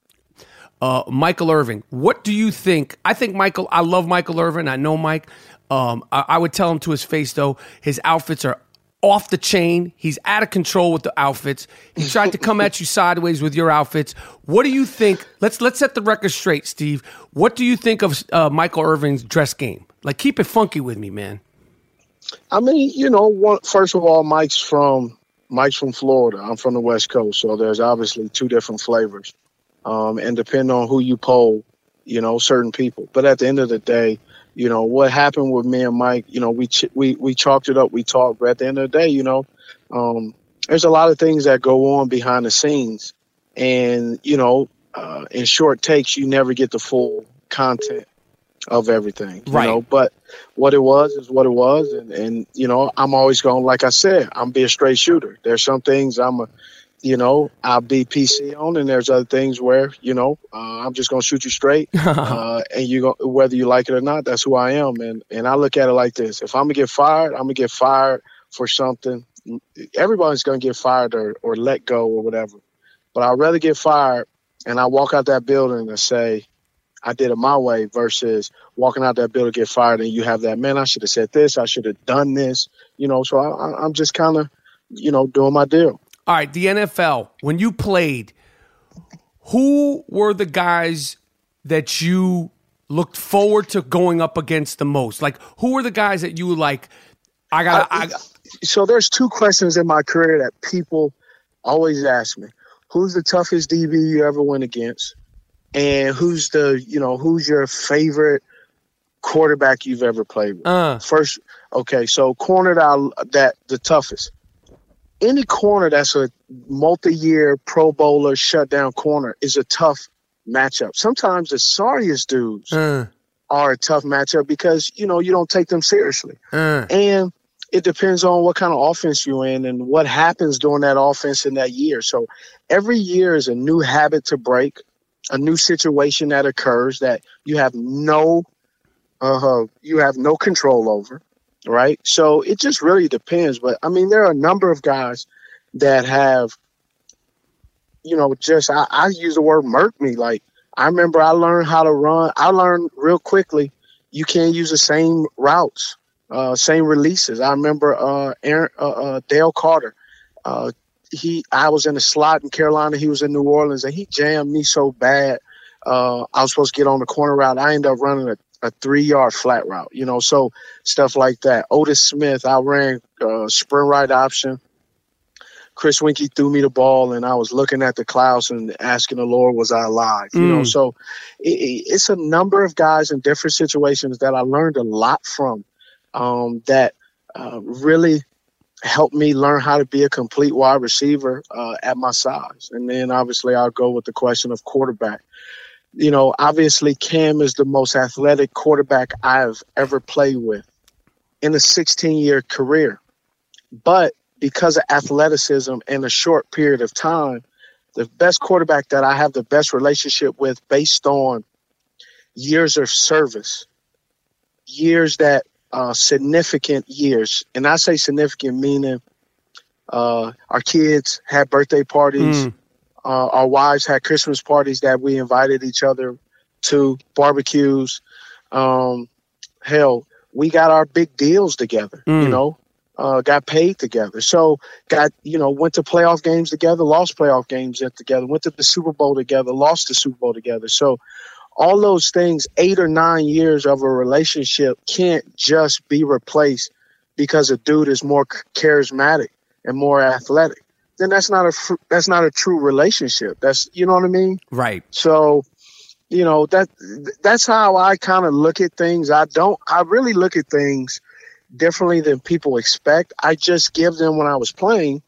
uh, Michael Irvin. What do you think? I think Michael. I love Michael Irvin. I know Mike. Um, I, I would tell him to his face though. His outfits are off the chain. He's out of control with the outfits. He tried to come at you sideways with your outfits. What do you think? Let's let's set the record straight, Steve. What do you think of uh, Michael Irvin's dress game? Like, keep it funky with me, man. I mean, you know, one, first of all, Mike's from Mike's from Florida. I'm from the West Coast, so there's obviously two different flavors, um, and depending on who you poll, you know, certain people. But at the end of the day, you know, what happened with me and Mike, you know, we ch- we we chalked it up, we talked. But at the end of the day, you know, um, there's a lot of things that go on behind the scenes, and you know, uh, in short takes, you never get the full content of everything, you Right. know. But what it was is what it was, and and you know, I'm always going. Like I said, I'm be a straight shooter. There's some things I'm a, you know, I'll be PC on, and there's other things where you know uh, I'm just gonna shoot you straight, uh, and you go whether you like it or not. That's who I am, and and I look at it like this: if I'm gonna get fired, I'm gonna get fired for something. Everybody's gonna get fired or or let go or whatever, but I'd rather get fired and I walk out that building and say. I did it my way versus walking out that building to get fired and you have that man. I should have said this. I should have done this. You know, so I, I, I'm just kind of, you know, doing my deal. All right, the NFL. When you played, who were the guys that you looked forward to going up against the most? Like, who were the guys that you like? I got. I, So there's two questions in my career that people always ask me: Who's the toughest DB you ever went against, and who's the, you know, who's your favorite quarterback you've ever played with? uh, First, okay, so corner that, I- that the toughest. Any corner that's a multi-year Pro Bowler shutdown corner is a tough matchup. Sometimes the sorriest dudes uh, are a tough matchup because you know you don't take them seriously, uh. and it depends on what kind of offense you're in and what happens during that offense in that year. So every year is a new habit to break, a new situation that occurs that you have no uh you have no control over, right? So it just really depends. But I mean, there are a number of guys that have, you know, just I, I use the word murk me. Like I remember I learned how to run. I learned real quickly you can't use the same routes, uh, same releases. I remember uh, Aaron, uh, uh, Dale Carter. He, I was in a slot in Carolina. He was in New Orleans, and he jammed me so bad. Uh, I was supposed to get on the corner route. I ended up running a, a three-yard flat route. You know, so stuff like that. Otis Smith, I ran uh, sprint right option. Chris Weinke threw me the ball, and I was looking at the clouds and asking the Lord, "Was I alive?" You know, Mm. so it- it's a number of guys in different situations that I learned a lot from. Um, that uh, really helped me learn how to be a complete wide receiver uh, at my size. And then obviously I'll go with the question of quarterback. You know, obviously Cam is the most athletic quarterback I've ever played with in a 16 year career. But because of athleticism in a short period of time, the best quarterback that I have the best relationship with based on years of service, years that uh, significant years, and I say significant meaning uh, our kids had birthday parties, mm. uh, our wives had Christmas parties that we invited each other to, barbecues. Um, hell, we got our big deals together. Mm. You know, uh, got paid together. So got you know went to playoff games together, lost playoff games together, went to the Super Bowl together, lost the Super Bowl together. So all those things, eight or nine years of a relationship, can't just be replaced because a dude is more charismatic and more athletic. Then that's not a that's not a true relationship. That's you know what I mean, right? So you know that that's how I kind of look at things. I don't. I really look at things differently than people expect. I just give them when I was playing.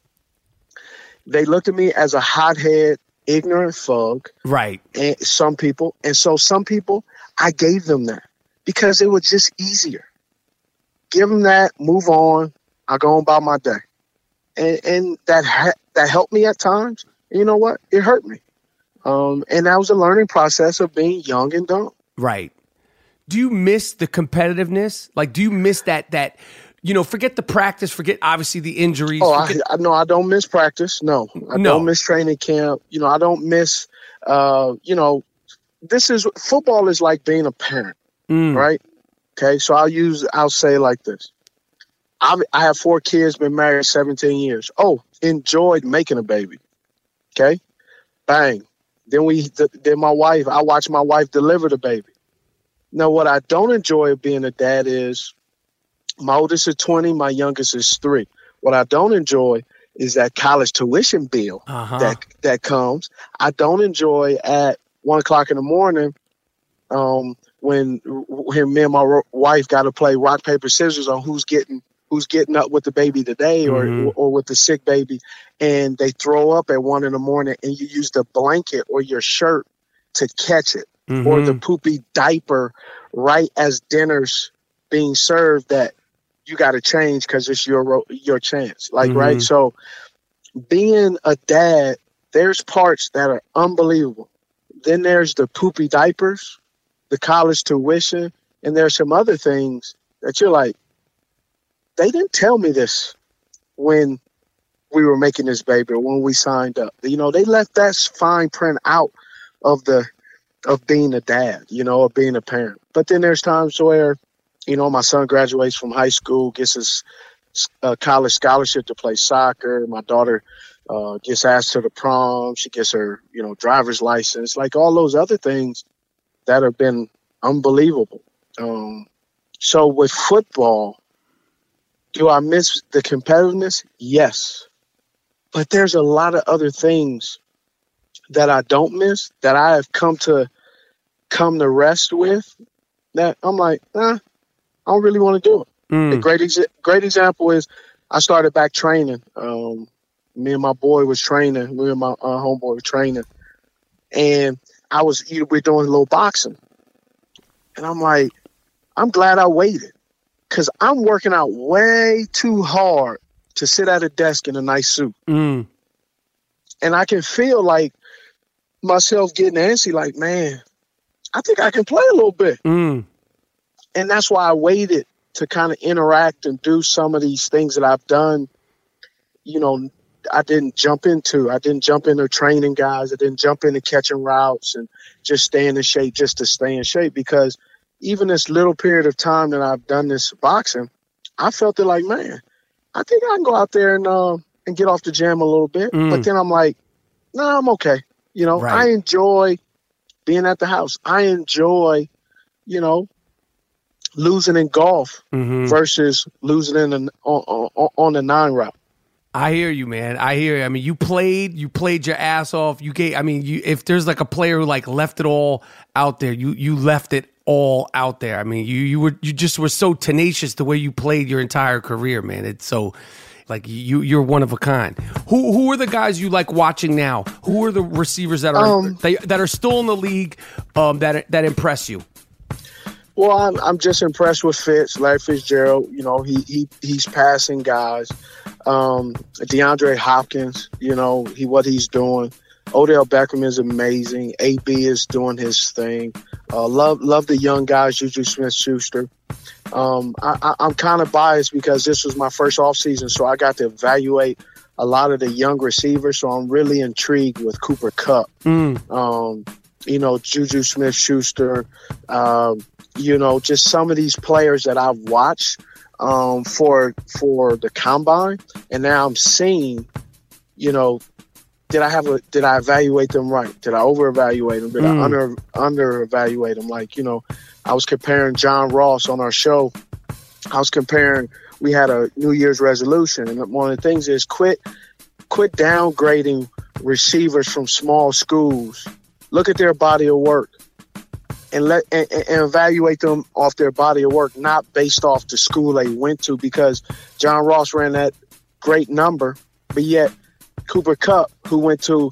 They looked at me as a hothead, ignorant thug. Right. And some people, and so some people, I gave them that because it was just easier. Give them that, move on. I go on about my day, and and that ha- that helped me at times. you know what? It hurt me, um, and that was a learning process of being young and dumb. Right do you miss the competitiveness? Like, do you miss that that you know, forget the practice, forget obviously the injuries. Oh, I, I, no, I don't miss practice. No, I no. don't miss training camp. You know, I don't miss. Uh, you know, this is football is like being a parent, mm. right? Okay, so I'll use I'll say like this. i I have four kids, been married 17 years. Oh, enjoyed making a baby. Okay, bang. Then we, then my wife. I watched my wife deliver the baby. Now, what I don't enjoy being a dad is my oldest is 20, my youngest is three. What I don't enjoy is that college tuition bill uh-huh. that that comes. I don't enjoy at one o'clock in the morning um, when when me and my wife got to play rock paper scissors on who's getting who's getting up with the baby today or mm-hmm. or with the sick baby, and they throw up at one in the morning, and you use the blanket or your shirt to catch it mm-hmm. or the mm-hmm. poopy diaper right as dinner's being served that you got to change because it's your your chance. Like mm-hmm. right, so being a dad, there's parts that are unbelievable. Then there's the poopy diapers, the college tuition, and there's some other things that you're like, they didn't tell me this when we were making this baby or when we signed up. You know, they left that fine print out of the of being a dad, you know, of being a parent. But then there's times where, you know, my son graduates from high school, gets his uh, college scholarship to play soccer. My daughter uh, gets asked to the prom. She gets her, you know, driver's license. Like all those other things that have been unbelievable. Um, so with football, do I miss the competitiveness? Yes. But there's a lot of other things that I don't miss that I have come to come to rest with that I'm like, nah, I don't really want to do it. Mm. A great ex- great example is I started back training. Um, me and my boy was training. Me and my uh, homeboy were training, and I was we were doing a little boxing, and I'm like, I'm glad I waited, cause I'm working out way too hard to sit at a desk in a nice suit, mm. and I can feel like myself getting antsy, like, man, I think I can play a little bit. Mm. And that's why I waited to kind of interact and do some of these things that I've done. You know, I didn't jump into. I didn't jump into training guys. I didn't jump into catching routes and just staying in shape just to stay in shape because even this little period of time that I've done this boxing, I felt it like, man, I think I can go out there and uh, and get off the gym a little bit. Mm. But then I'm like, no, nah, I'm okay. You know, right. I enjoy being at the house. I enjoy, you know, losing in golf mm-hmm. versus losing in the, on, on, on the nine route. I hear you, man. I hear you. I mean, you played, you played your ass off. You gave. I mean, you if there's like a player who like left it all out there, you you left it all out there. I mean, you you were you just were so tenacious the way you played your entire career, man. It's so Like you, you're one of a kind. Who who are the guys you like watching now? Who are the receivers that are Um, they, that are still in the league um, that that impress you? Well, I'm, I'm just impressed with Fitz, Larry Fitzgerald. You know, he, he he's passing guys. Um, DeAndre Hopkins, you know, he what he's doing. Odell Beckham is amazing. AB is doing his thing. Uh, love love the young guys, Juju Smith Schuster. Um, I, I, I'm kind of biased because this was my first offseason, so I got to evaluate a lot of the young receivers. So I'm really intrigued with Cooper Kupp. Um, you know, Juju Smith Schuster. Um, you know, just some of these players that I've watched um, for for the combine, and now I'm seeing, you know, did I have a did I evaluate them right? Did I over evaluate them? Did I under under evaluate them? Like you know, I was comparing John Ross on our show. I was comparing. We had a New Year's resolution, and one of the things is quit quit downgrading receivers from small schools. Look at their body of work and let and, and evaluate them off their body of work, not based off the school they went to. Because John Ross ran that great number, but yet Cooper Kupp, who went to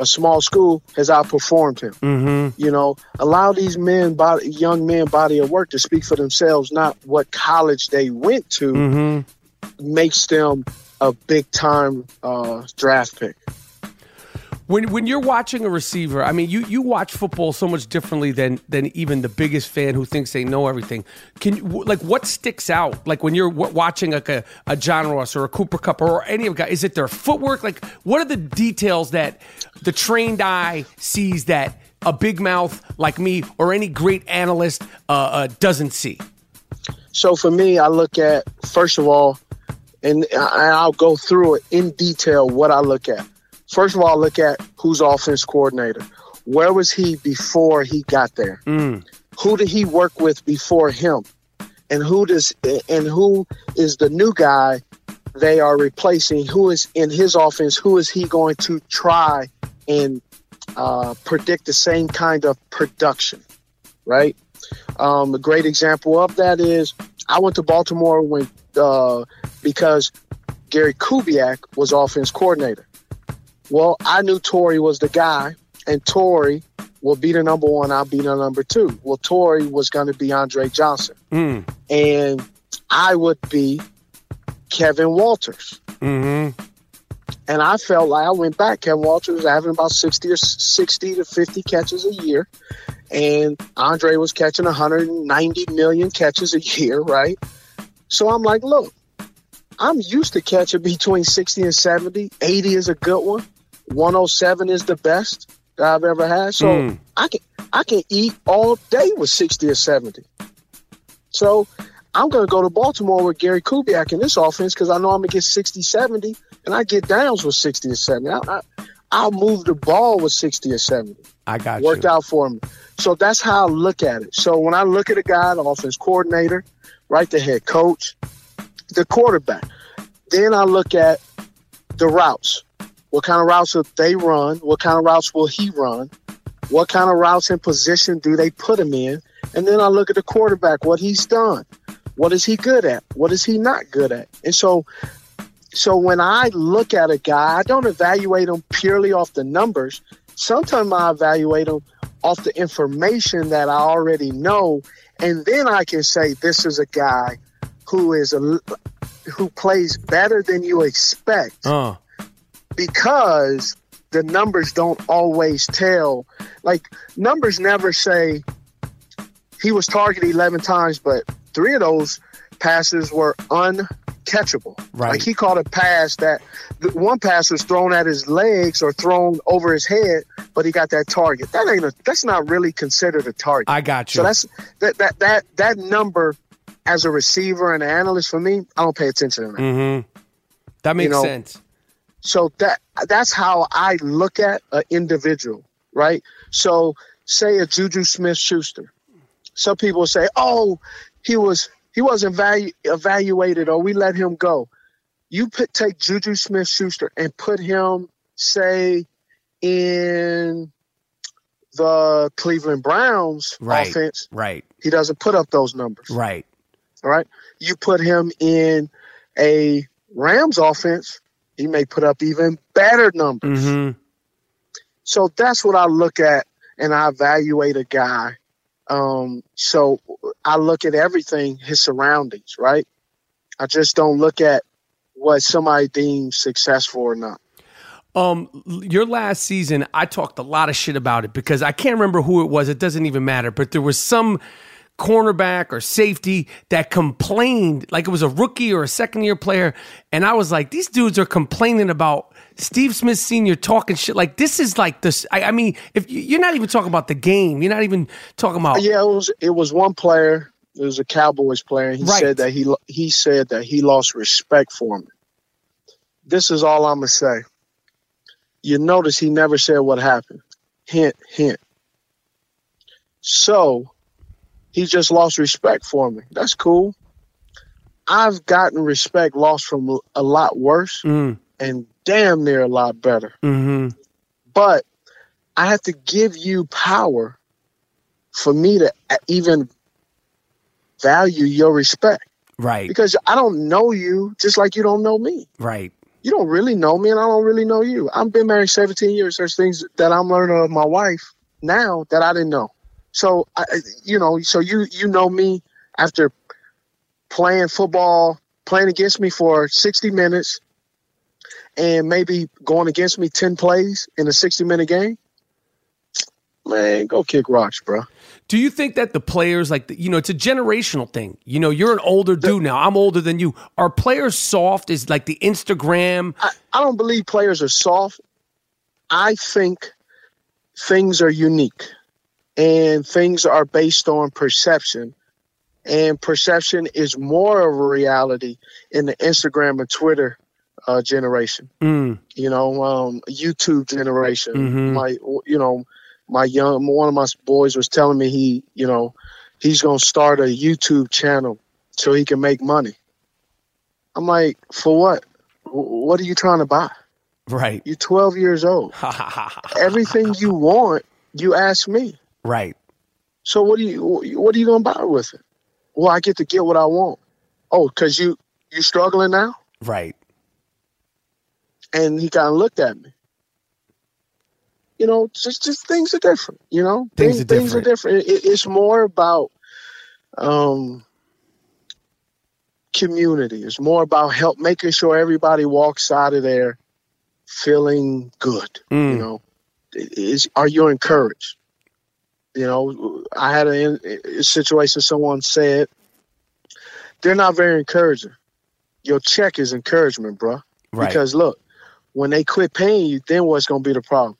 a small school, has outperformed him. Mm-hmm. You know, allow these men, body, young men, body of work to speak for themselves, not what college they went to makes them a big time uh, draft pick. When when you're watching a receiver, I mean, you, you watch football so much differently than than even the biggest fan who thinks they know everything. Can like what sticks out? Like when you're watching like a, a John Ross or a Cooper Kupp or any of guys, is it their footwork? Like what are the details that the trained eye sees that a big mouth like me or any great analyst uh, uh, doesn't see? So for me, I look at first of all, and I'll go through it in detail. What I look at. First of all, look at who's offense coordinator. Where was he before he got there? Who did he work with before him? And who does and who is the new guy they are replacing? Who is in his offense? Who is he going to try and uh, predict the same kind of production? Right. Um, a great example of that is I went to Baltimore when uh, because Gary Kubiak was offense coordinator. Well, I knew Torrey was the guy, and Torrey will be the number one. I'll be the number two. Well, Torrey was going to be Andre Johnson, and I would be Kevin Walters. Mm-hmm. And I felt like I went back. Kevin Walters was having about sixty or sixty to fifty catches a year, and Andre was catching 190 million catches a year, right? So I'm like, look, I'm used to catching between 60 and 70. 80 is a good one. 107 is the best that I've ever had. So Mm. I can I can eat all day with 60 or 70. So I'm going to go to Baltimore with Gary Kubiak in this offense because I know I'm going to get 60, 70, and I get downs with 60 or 70. I, I, I'll move the ball with 60 or 70 I got worked you. out for me. So that's how I look at it. So when I look at a guy, the offense coordinator, right, the head coach, the quarterback, then I look at the routes. What kind of routes will they run? What kind of routes will he run? What kind of routes and position do they put him in? And then I look at the quarterback, what he's done. What is he good at? What is he not good at? And so so when I look at a guy, I don't evaluate him purely off the numbers. Sometimes I evaluate him off the information that I already know, and then I can say this is a guy who is a who plays better than you expect Uh, because the numbers don't always tell. Like numbers never say he was targeted 11 times, but three of those passes were uncatchable. Right. Like he caught a pass that one pass was thrown at his legs or thrown over his head, but he got that target. That ain't a, that's not really considered a target. I got you. So that's that that that that number as a receiver and an analyst for me, I don't pay attention to that. mm-hmm. That makes know, sense. So that that's how I look at an individual, right? So say a Juju Smith Schuster. Some people say, "Oh, he was he wasn't valu- evaluated, or we let him go." You put take Juju Smith Schuster and put him, say, in the Cleveland Browns Right. offense. Right. He doesn't put up those numbers Right. all right? You put him in a Rams offense, he may put up even better numbers. Mm-hmm. So that's what I look at and I evaluate a guy. Um, so I look at everything, his surroundings, right? I just don't look at what somebody deems successful or not. Um, your last season, I talked a lot of shit about it because I can't remember who it was. It doesn't even matter. But there was some cornerback or safety that complained, like it was a rookie or a second year player, and I was like, these dudes are complaining about Steve Smith Senior talking shit. Like this is like this. I, I mean, if you, you're not even talking about the game, you're not even talking about. Yeah, it was. It was one player. It was a Cowboys player. He Right. said that he he said that he lost respect for me. This is all I'm gonna say. You notice he never said what happened. Hint, hint. So he just lost respect for me. That's cool. I've gotten respect lost from a lot worse Mm, and damn near a lot better. hmm But I have to give you power for me to even value your respect Right, because I don't know you just like you don't know me. right. You don't really know me and I don't really know you. I've been married 17 years. There's things that I'm learning of my wife now that I didn't know. So, I, you know, so you, you know me after playing football, playing against me for 60 minutes and maybe going against me 10 plays in a 60 minute game. Man, go kick rocks, bro. Do you think that the players, like, you know, it's a generational thing? You know, you're an older dude now. I'm older than you. Are players soft? Is like the Instagram? I, I don't believe players are soft. I think things are unique and things are based on perception. And perception is more of a reality in the Instagram and Twitter uh, generation. Mm, You know, um, YouTube generation. Mhm. My, you know, my young one of my boys was telling me he, you know, he's gonna start a YouTube channel so he can make money. I'm like, for what? What are you trying to buy? right. You're 12 years old. Everything you want, you ask me. Right. So what do you what are you gonna buy with it? Well, I get to get what I want. Oh, cause you you struggling now? Right. And he kind of looked at me. You know, just just things are different. You know, Things are Things are different. It, it's more about um community. It's more about help making sure everybody walks out of there feeling good. You Mm. know, is are you encouraged? You know, I had a, a situation. Someone said they're not very encouraging. Your check is encouragement, bro. Right. Because look, when they quit paying you, then what's going to be the problem?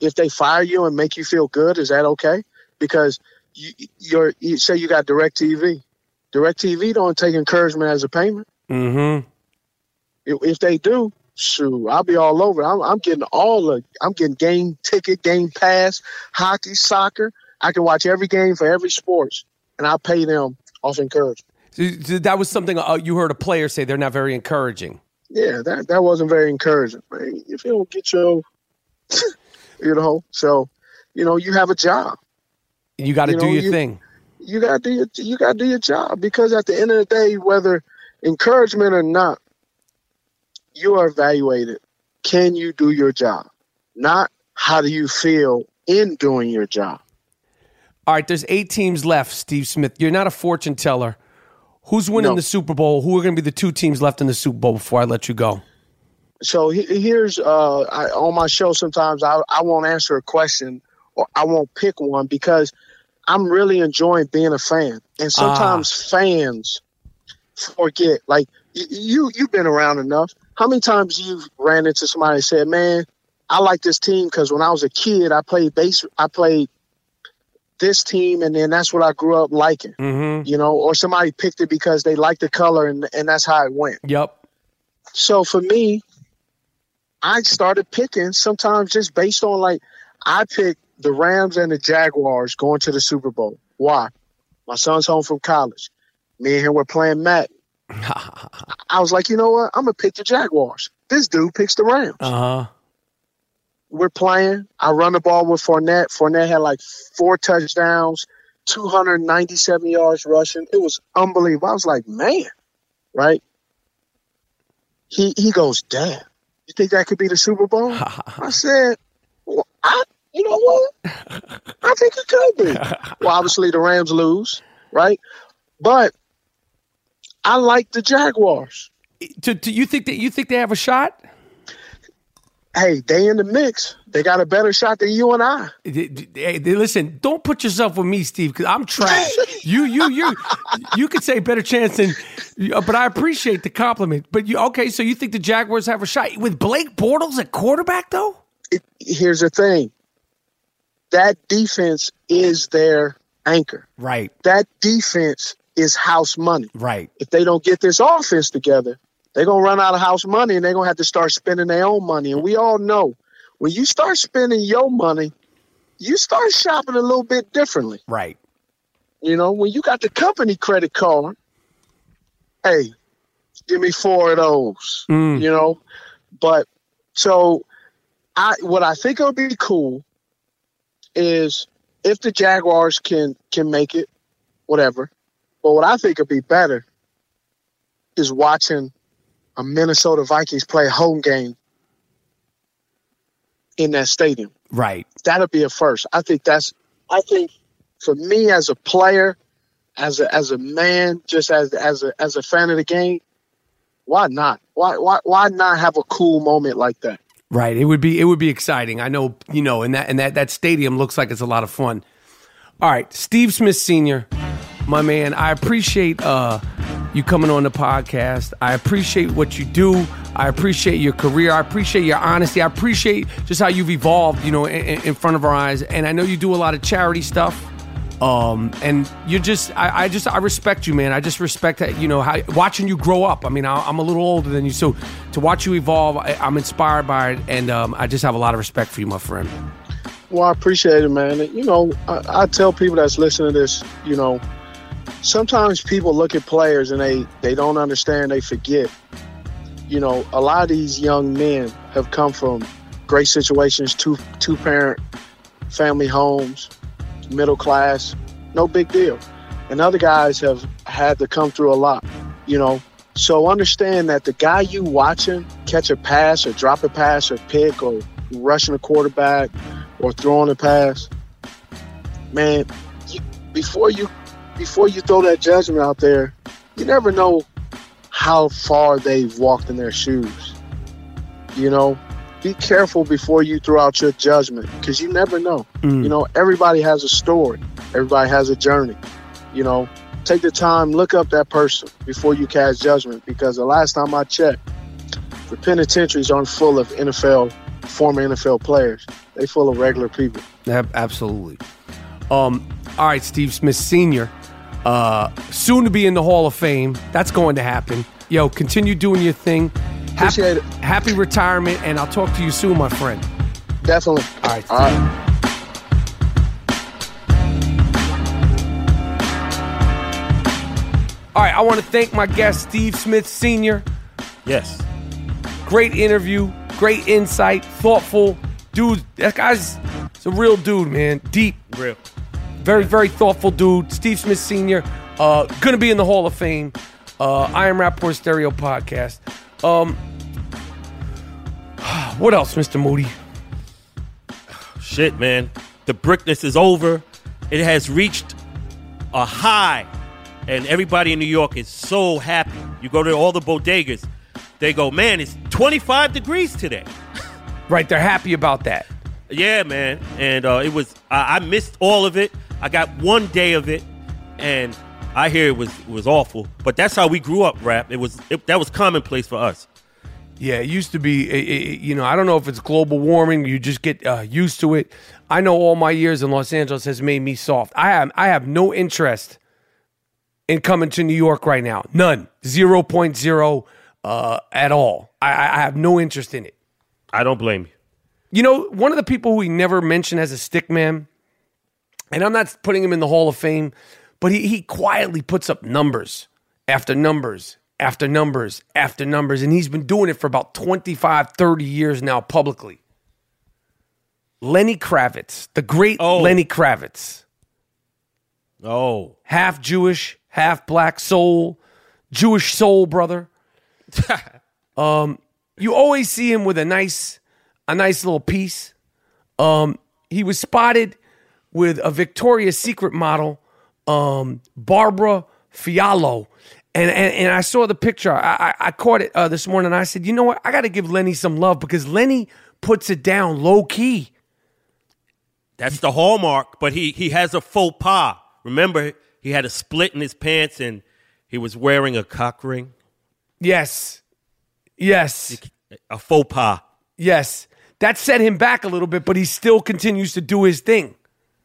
If they fire you and make you feel good, is that okay? Because you, you're, you say you got DirecTV. Direct TV don't take encouragement as a payment. mm-hmm. If, if they do, shoot, I'll be all over. I'm, I'm getting all the, I'm getting game ticket, game pass, hockey, soccer. I can watch every game for every sports, and I pay them off encouragement. So, that was something uh, you heard a player say. They're not very encouraging. yeah, that that wasn't very encouraging. Man, if you don't get your, you know, so, you know, you have a job. You got to You do your you- thing. You gotta do your you gotta do your job because at the end of the day, whether encouragement or not, you are evaluated. Can you do your job? Not how do you feel in doing your job. All right, there's eight teams left, Steve Smith. You're not a fortune teller. Who's winning No. the Super Bowl? Who are going to be the two teams left in the Super Bowl before I let you go? so here's uh I, on my show sometimes I, I won't answer a question or i won't pick one because i'm really enjoying being a fan and sometimes fans forget like you you've been around enough how many times you've ran into somebody and said man i like this team because when i was a kid i played base i played this team and then that's what i grew up liking Mm-hmm. you know or somebody picked it because they liked the color and, and that's how it went Yep. so for me, I started picking sometimes just based on like I picked the Rams and the Jaguars going to the Super Bowl. Why? My son's home from college. Me and him were playing Madden. I was like, you know what? I'm gonna pick the Jaguars. This dude picks the Rams. Uh huh. We're playing. I run the ball with Fournette. Fournette had like four touchdowns, 297 yards rushing. It was unbelievable. I was like, man, right? he he goes, "Damn, you think that could be the Super Bowl?" I said, well, "I, you know what? I think it could be." Well, obviously the Rams lose, right? But I like the Jaguars. To you think that you think they have a shot? Hey, they in the mix. They got a better shot than you and I. Hey, listen, don't put yourself with me, Steve, because I'm trash. you, you, you, you could say better chance than, uh, but I appreciate the compliment. But you, okay, so you think the Jaguars have a shot with Blake Bortles at quarterback, though? It, here's the thing. That defense is their anchor. Right. That defense is house money. Right. If they don't get this offense together, they're gonna run out of house money and they're gonna have to start spending their own money. And we all know when you start spending your money, you start shopping a little bit differently. Right. You know, when you got the company credit card, hey, give me four of those. Mm. You know, but so I what I think would be cool is if the Jaguars can can make it, whatever. But what I think would be better is watching a Minnesota Vikings play home game in that stadium. Right. That'll be a first. I think that's I think for me as a player, as a as a man, just as as a as a fan of the game, why not? Why why why not have a cool moment like that? Right. It would be it would be exciting. I know, you know, and that and that that stadium looks like it's a lot of fun. All right, Steve Smith Sr., my man, I appreciate uh you coming on the podcast. I appreciate what you do. I appreciate your career. I appreciate your honesty. I appreciate just how you've evolved, you know, in, in front of our eyes. And I know you do a lot of charity stuff. Um, and you're just, I, I, just, I respect you, man. I just respect that, you know, how watching you grow up. I mean, I, am a little older than you, so to watch you evolve, I, am inspired by it, and um, I just have a lot of respect for you, my friend. Well, I appreciate it, man. You know, I, I tell people that's listening to this, you know, sometimes people look at players and they they don't understand they forget. You know a lot of these young men have come from great situations two two parent family homes middle class no big deal. And other guys have had to come through a lot you know. So understand that the guy you watching catch a pass or drop a pass or pick or rushing a quarterback or throwing a pass man you, before you before you throw that judgment out there, you never know how far they've walked in their shoes. You know, be careful before you throw out your judgment because you never know. Mm. You know, everybody has a story, everybody has a journey. You know, take the time, look up that person before you cast judgment because the last time I checked, the penitentiaries aren't full of NFL, former NFL players. they're full of regular people. Absolutely. Um, all right, Steve Smith Sr. Uh, soon to be in the Hall of Fame. That's going to happen. Yo, continue doing your thing. Happy, Appreciate it. Happy retirement, and I'll talk to you soon, my friend. Definitely. All right. All right. All right, I want to thank my guest, Steve Smith Sr. Yes. Great interview, great insight, thoughtful. Dude, that guy's a real dude, man. Deep. Real. Very, very thoughtful dude. Steve Smith Sr. Uh, gonna be in the Hall of Fame. Uh, I am Rapaport Stereo Podcast. Um, what else, Mr. Moody? Shit, man. The brickness is over. It has reached a high, and everybody in New York is so happy. You go to all the bodegas, they go, man, it's 25 degrees today. Right, they're happy about that. Yeah, man. And uh, it was, I, I missed all of it. I got one day of it, and I hear it was it was awful. But that's how we grew up, rap. It was it, that was commonplace for us. Yeah, it used to be. It, it, you know, I don't know if it's global warming. You just get uh, used to it. I know all my years in Los Angeles has made me soft. I have I have no interest in coming to New York right now. None. Zero point zero uh, at all. I, I have no interest in it. I don't blame you. You know, one of the people we never mentioned as a stick man, and I'm not putting him in the Hall of Fame, but he, he quietly puts up numbers after numbers after numbers after numbers. And he's been doing it for about 25, 30 years now publicly. Lenny Kravitz, the great Oh. Lenny Kravitz, Oh, half Jewish, half black soul, Jewish soul brother. Um, you always see him with a nice, a nice little piece. Um, he was spotted with a Victoria's Secret model, um, Barbara Fialho. And, and, and I saw the picture. I, I, I caught it uh, this morning. I said, you know what? I got to give Lenny some love because Lenny puts it down low key. That's the hallmark, but he he has a faux pas. Remember, he had a split in his pants and he was wearing a cock ring. Yes. Yes. A faux pas. Yes. That set him back a little bit, but he still continues to do his thing.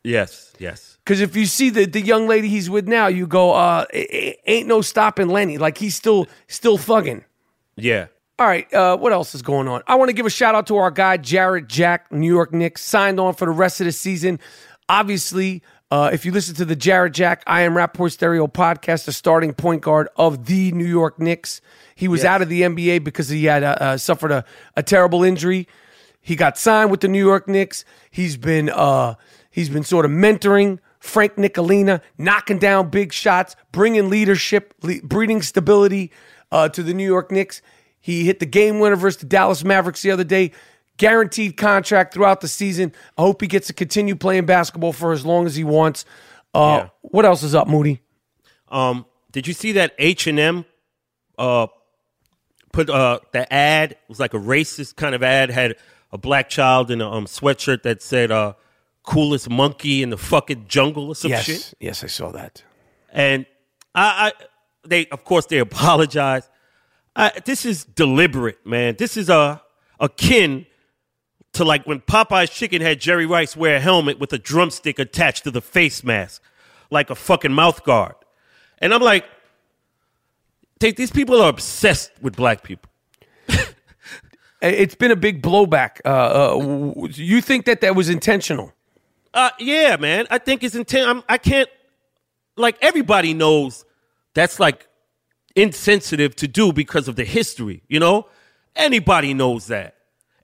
Yes, yes. Because if you see the, the young lady he's with now, you go, uh, ain't no stopping Lenny. Like he's still still thugging. Yeah. All right, uh, what else is going on? I want to give a shout out to our guy Jarrett Jack, New York Knicks, signed on for the rest of the season. Obviously, uh, if you listen to the Jarrett Jack, I am Rapaport Stereo podcast, the starting point guard of the New York Knicks. He was Yes. out of the NBA because he had uh, uh, suffered a, a terrible injury. He got signed with the New York Knicks. He's been uh, he's been sort of mentoring Frank Ntilikina, knocking down big shots, bringing leadership, le- breeding stability uh, to the New York Knicks. He hit the game winner versus the Dallas Mavericks the other day. Guaranteed contract throughout the season. I hope he gets to continue playing basketball for as long as he wants. Uh, Yeah. What else is up, Moody? Um, did you see that H and M uh put uh the ad it was like a racist kind of ad had a black child in a um sweatshirt that said uh coolest monkey in the fucking jungle or some yes, shit. yes, I saw that. And I, I they of course they apologize. I, this is deliberate, man. This is a akin to like when Popeye's chicken had Jerry Rice wear a helmet with a drumstick attached to the face mask, like a fucking mouth guard. And I'm like, take these people are obsessed with black people. It's been a big blowback. Uh, uh, you think that that was intentional? Uh, yeah, man. I think it's intent. I'm, I can't. Like everybody knows, that's like insensitive to do because of the history. You know, anybody knows that,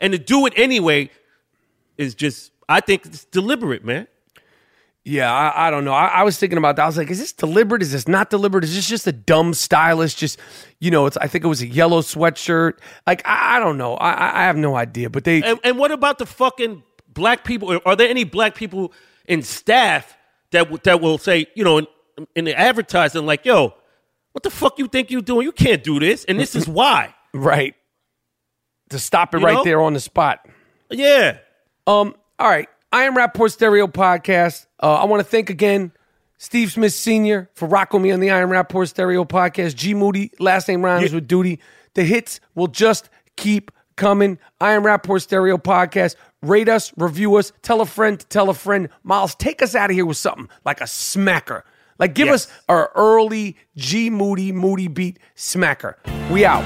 and to do it anyway is just. I think it's deliberate, man. Yeah, I, I don't know. I, I was thinking about that. I was like, is this deliberate? Is this not deliberate? Is this just a dumb stylist? Just, you know, it's. I think it was a yellow sweatshirt. Like, I, I don't know. I, I- I have no idea. But they, And, and what about the fucking black people? Are there any black people in staff that that will say, you know, in, in the advertising, like, yo, what the fuck you think you doing? You can't do this, and this is why. right, to stop it You right know? there on the spot. Yeah. Um. All right. I am Rapaport Stereo Podcast. Uh, I want to thank again Steve Smith Sr. for rocking me on the I am Rapaport Stereo Podcast. G Moody, last name rhymes with duty. The hits will just keep coming. I am Rapaport Stereo Podcast. Rate us, review us, tell a friend to tell a friend. Miles, take us out of here with something like a smacker. Like give Yes. us our early G Moody Moody beat smacker. We out.